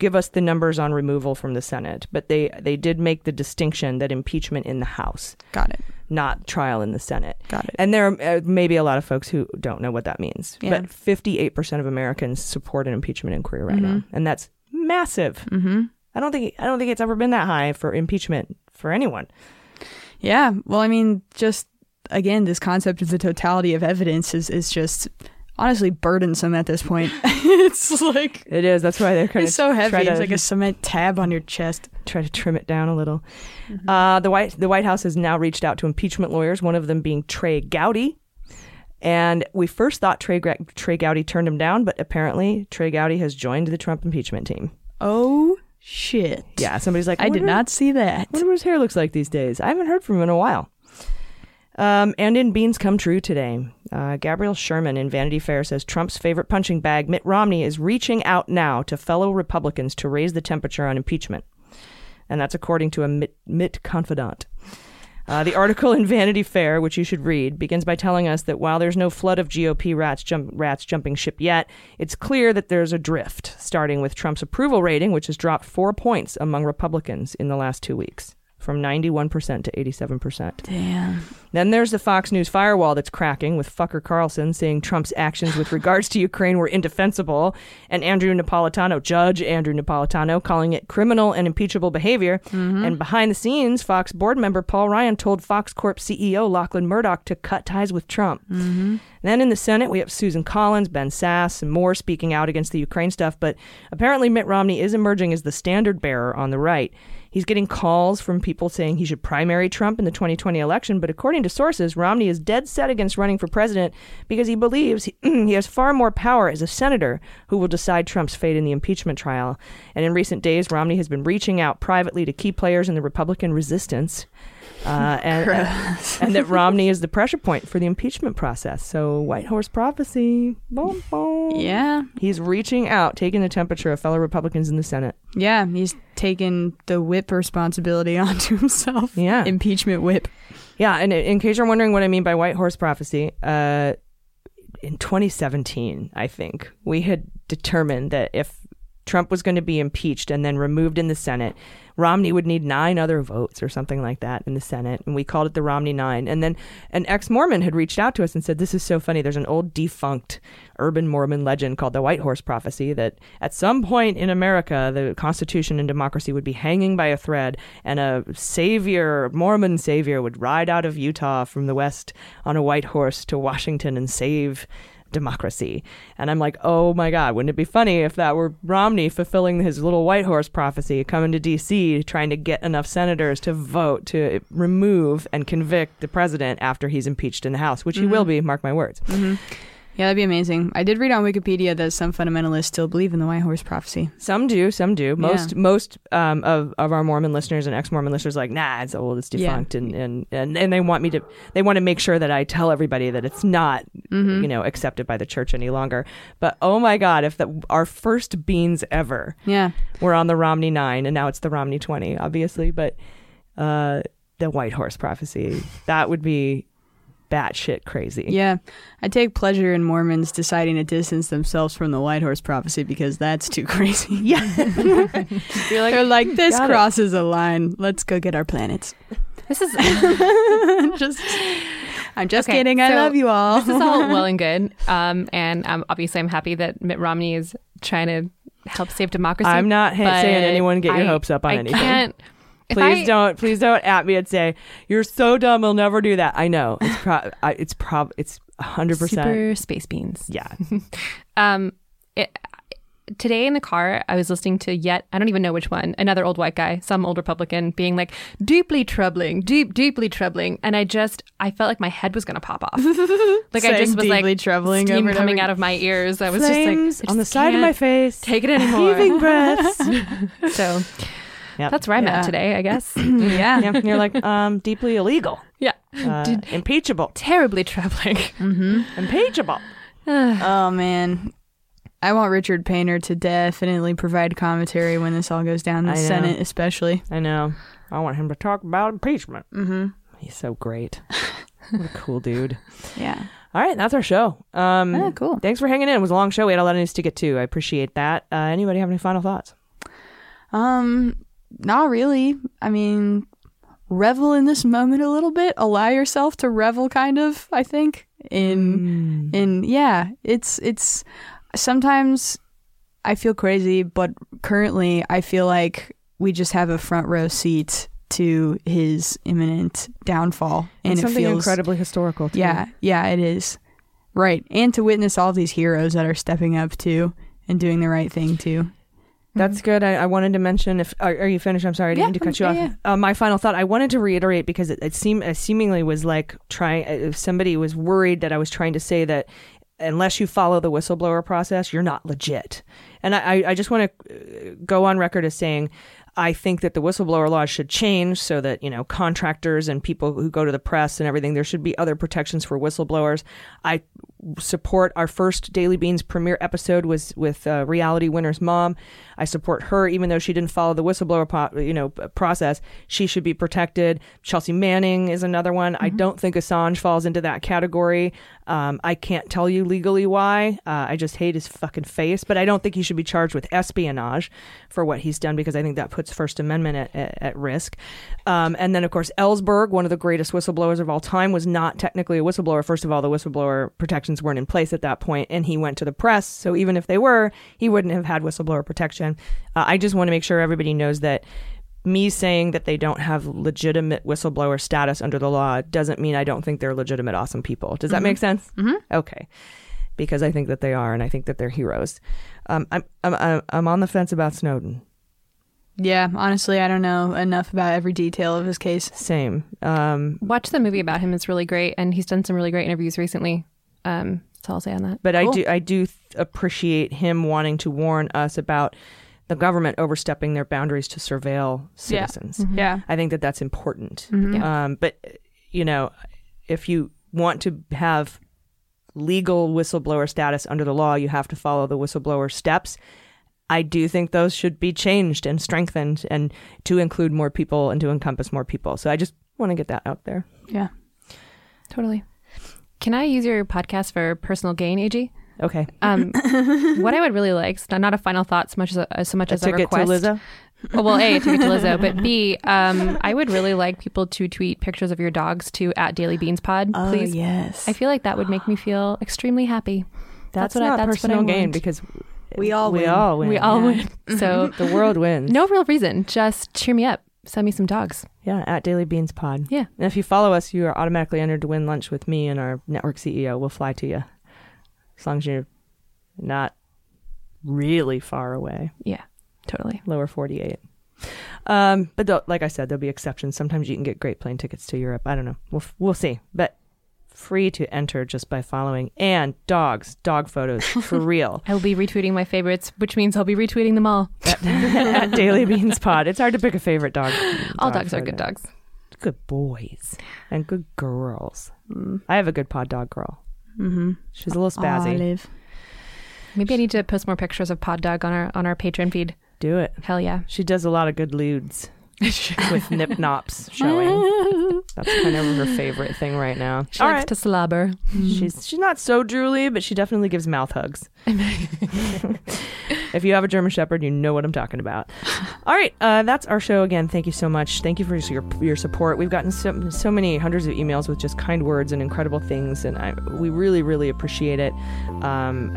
give us the numbers on removal from the Senate, but they they did make the distinction that impeachment in the House, Got it. not trial in the Senate. Got it. And there are uh, maybe a lot of folks who don't know what that means. Yeah. But 58% of Americans support an impeachment inquiry right now, and that's massive. Mm-hmm. I don't think I don't think it's ever been that high for impeachment for anyone. Yeah. Well, I mean, just again, this concept of the totality of evidence is, is just honestly burdensome at this point. (laughs) it's like It is. That's why they're kind it's of so heavy. try It's like a cement tab on your chest. try to trim it down a little. Mm-hmm. Uh, the White the White House has now reached out to impeachment lawyers. One of them being Trey Gowdy, and we first thought Trey Gra- Trey Gowdy turned him down, but apparently Trey Gowdy has joined the Trump impeachment team. Oh shit. Yeah, somebody's like, I did wonder- not see that. wonder what his hair looks like these days. I haven't heard from him in a while. Um, and in Beans Come True today, uh, Gabriel Sherman in Vanity Fair says Trump's favorite punching bag, Mitt Romney, is reaching out now to fellow Republicans to raise the temperature on impeachment. And that's according to a Mitt, Mitt confidant. Uh, the article in Vanity Fair, which you should read, begins by telling us that while there's no flood of GOP rats, jump, rats jumping ship yet, it's clear that there's a drift, starting with Trump's approval rating, which has dropped four points among Republicans in the last two weeks. From 91% to 87%. Damn. Then there's the Fox News firewall that's cracking with fucker Carlson saying Trump's actions with regards to Ukraine were indefensible, and Andrew Napolitano, Judge Andrew Napolitano, calling it criminal and impeachable behavior. Mm-hmm. And behind the scenes, Fox board member Paul Ryan told Fox Corp CEO Lachlan Murdoch to cut ties with Trump. Mm-hmm. Then in the Senate, we have Susan Collins, Ben Sasse, and more speaking out against the Ukraine stuff. But apparently, Mitt Romney is emerging as the standard bearer on the right. He's getting calls from people saying he should primary Trump in the 2020 election. But according to sources, Romney is dead set against running for president because he believes he, (clears throat) he has far more power as a senator who will decide Trump's fate in the impeachment trial. And in recent days, Romney has been reaching out privately to key players in the Republican resistance. Uh, and, and that (laughs) Romney is the pressure point for the impeachment process. So, White Horse prophecy. Boom, boom. Yeah. He's reaching out, taking the temperature of fellow Republicans in the Senate. Yeah. He's taking the whip responsibility (laughs) onto himself. Yeah. Impeachment whip. Yeah, and in case you're wondering what I mean by White Horse prophecy, uh, in 2017, I think we had determined that if Trump was going to be impeached and then removed in the Senate, Romney would need nine other votes or something like that in the Senate, and we called it the Romney Nine. And then an ex-Mormon had reached out to us and said, "This is so funny. There's an old defunct urban Mormon legend called the White Horse prophecy that at some point in America, the Constitution and democracy would be hanging by a thread, and a savior, Mormon savior, would ride out of Utah from the west on a white horse to Washington and save." Democracy. And I'm like, oh my God, wouldn't it be funny if that were Romney fulfilling his little white horse prophecy, coming to D.C., trying to get enough senators to vote to remove and convict the president after he's impeached in the House, which he will mm-hmm. be, mark my words. Mm-hmm. Yeah, that'd be amazing. I did read on Wikipedia that some fundamentalists still believe in the White Horse prophecy. Some do, some do. Most Yeah. most um, of, of our Mormon listeners and ex Mormon listeners are like, nah, it's old, it's Yeah. defunct, and, and, and and they want me to they want to make sure that I tell everybody that it's not Mm-hmm. you know accepted by the church any longer. But oh my God, if the, our first beans ever Yeah. were on the Romney nine, and now it's the Romney twenty, obviously, but uh, the White Horse prophecy that would be batshit crazy. Yeah. I take pleasure in Mormons deciding to distance themselves from the White Horse prophecy because that's too (laughs) crazy. Yeah. (laughs) You're like, They're like, this got it. crosses a line. Let's go get our planets. (laughs) This is just, I'm just Okay, kidding. I so love you all. this is all well and good. Um, and um, obviously, I'm happy that Mitt Romney is trying to help save democracy. I'm not ha- saying anyone get your I- hopes up on I anything. Please I- don't, please don't at me and say you're so dumb. We'll never do that. I know it's pro- (laughs) I, it's prob it's hundred percent. Super space beans. Yeah, (laughs) Um, it, today in the car, I was listening to yet I don't even know which one, another old white guy, some old Republican, being like deeply troubling, deep, deeply troubling, and I just I felt like my head was gonna pop off. (laughs) Like I just was deeply like troubling steam over coming out of my ears. I was flames just like I on the side of my face. Take it anymore. Heaving breaths. So Yep. that's where I'm Yeah. at today, I guess. (clears throat) yeah. yeah, you're like (laughs) um deeply illegal, yeah, uh, (laughs) impeachable, terribly troubling. (laughs) impeachable. (sighs) Oh, man. I want Richard Painter to definitely provide commentary when this all goes down, the I know. Senate especially. I know. I want him to talk about impeachment. Mm-hmm. He's so great. what a cool dude. Yeah. All right, that's our show. Um, Ah, cool. Thanks for hanging in. It was a long show. We had a lot of news to get to. I appreciate that. Uh, anybody have any final thoughts? Um, not really. I mean, revel in this moment a little bit. Allow yourself to revel, kind of. I think in hmm. in yeah. It's it's sometimes I feel crazy, but currently I feel like we just have a front row seat to his imminent downfall, and it's it something feels incredibly historical. Too. yeah, yeah, it is right, and to witness all these heroes that are stepping up too and doing the right thing too. That's good. I, I wanted to mention if are, are you finished? I'm sorry, I didn't Yeah, mean to cut you yeah, off. Uh, my final thought. I wanted to reiterate because it, it seemed it seemingly was like trying. uh, If somebody was worried that I was trying to say that unless you follow the whistleblower process, you're not legit. And I, I- I just want to go on record as saying. I think that the whistleblower laws should change so that, you know, contractors and people who go to the press and everything, there should be other protections for whistleblowers. I support our first Daily Beans premiere episode was with uh, Reality Winner's mom. I support her, even though she didn't follow the whistleblower, po- you know, process. She should be protected. Chelsea Manning is another one. I don't think Assange falls into that category. Um, I can't tell you legally why. Uh, I just hate his fucking face, but I don't think he should be charged with espionage for what he's done because I think that puts First Amendment at, at, at risk. Um, and then, of course, Ellsberg, one of the greatest whistleblowers of all time, was not technically a whistleblower. First of all, the whistleblower protections weren't in place at that point, and he went to the press. So even if they were, he wouldn't have had whistleblower protection. Uh, I just want to make sure everybody knows that me saying that they don't have legitimate whistleblower status under the law doesn't mean I don't think they're legitimate, awesome people. Does that make sense? Mm-hmm. Okay. Because I think that they are, and I think that they're heroes. Um, I'm, I'm, I'm- I'm on the fence about Snowden. Yeah, honestly, I don't know enough about every detail of his case. Same. Um, Watch the movie about him; it's really great, and he's done some really great interviews recently. Um, that's all I'll say on that. but I do I do th- appreciate him wanting to warn us about the government overstepping their boundaries to surveil Yeah. citizens. Yeah. I think that that's important. Yeah. Um, but you know, if you want to have legal whistleblower status under the law, you have to follow the whistleblower steps. I do think those should be changed and strengthened, and to include more people and to encompass more people. So I just want to get that out there. Yeah. Totally. Can I use your podcast for personal gain, AG? Okay, Um, (laughs) what I would really like, so not a final thought so much as a, so much a as a ticket to request. Lizzo. Oh, well, A, a ticket to Lizzo, (laughs) but B, um, I would really like people to tweet pictures of your dogs to at Daily Beans Pod, please. Oh, yes. I feel like that would make me feel extremely happy. That's, what I- not that's what I personal gain because We all we win. all win. We all Yeah. would. So (laughs) the world wins. no real reason. Just cheer me up. Send me some dogs. Yeah, at Daily Beans Pod. Yeah. And if you follow us, you are automatically entered to win lunch with me and our network CEO. We'll fly to you. As long as you're not really far away, Yeah, totally. lower 48. Um, but like I said, there'll be exceptions. Sometimes you can get great plane tickets to Europe. I don't know. We'll, we'll see. But free to enter just by following. And dogs, dog photos, for (laughs) real. I will be retweeting my favorites, which means I'll be retweeting them all. at (laughs) Daily Beans Pod. It's hard to pick a favorite dog. All dog dogs are good dogs. Good boys and good girls. I have a good pod dog girl. Mm-hmm. She's a little spazzy. Olive. Maybe I need to post more pictures of Pod Dog on our on our Patreon feed. Do it. Hell yeah. She does a lot of good lewds (laughs) with nip nops showing. That's kind of her favorite thing right now. She All likes right. to slobber. She's she's not so drooly, but she definitely gives mouth hugs. (laughs) if you have a German Shepherd, you know what I'm talking about. All right, uh, that's our show again. Thank you so much. Thank you for your your support. We've gotten so, so many hundreds of emails with just kind words and incredible things, and I, we really really appreciate it. Um,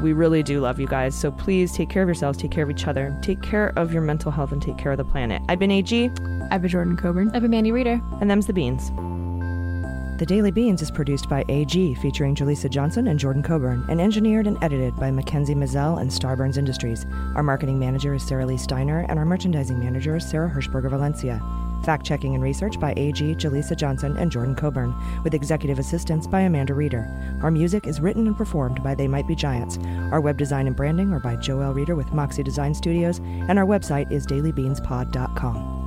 we really do love you guys. So please take care of yourselves, take care of each other, take care of your mental health, and take care of the planet. I've been AG, I've been Jordan Coburn. I've been Mandy Reeder. and them's the beans. The Daily Beans is produced by AG, featuring Jaleesa Johnson and Jordan Coburn, and engineered and edited by Mackenzie Mazzell and Starburns Industries. Our marketing manager is Sarah Lee Steiner, and our merchandising manager is Sarah Hirschberger Valencia. Fact checking and research by AG, Jaleesa Johnson, and Jordan Coburn, with executive assistance by Amanda Reeder. Our music is written and performed by They Might Be Giants. Our web design and branding are by Joel Reeder with Moxie Design Studios, and our website is dailybeanspod.com.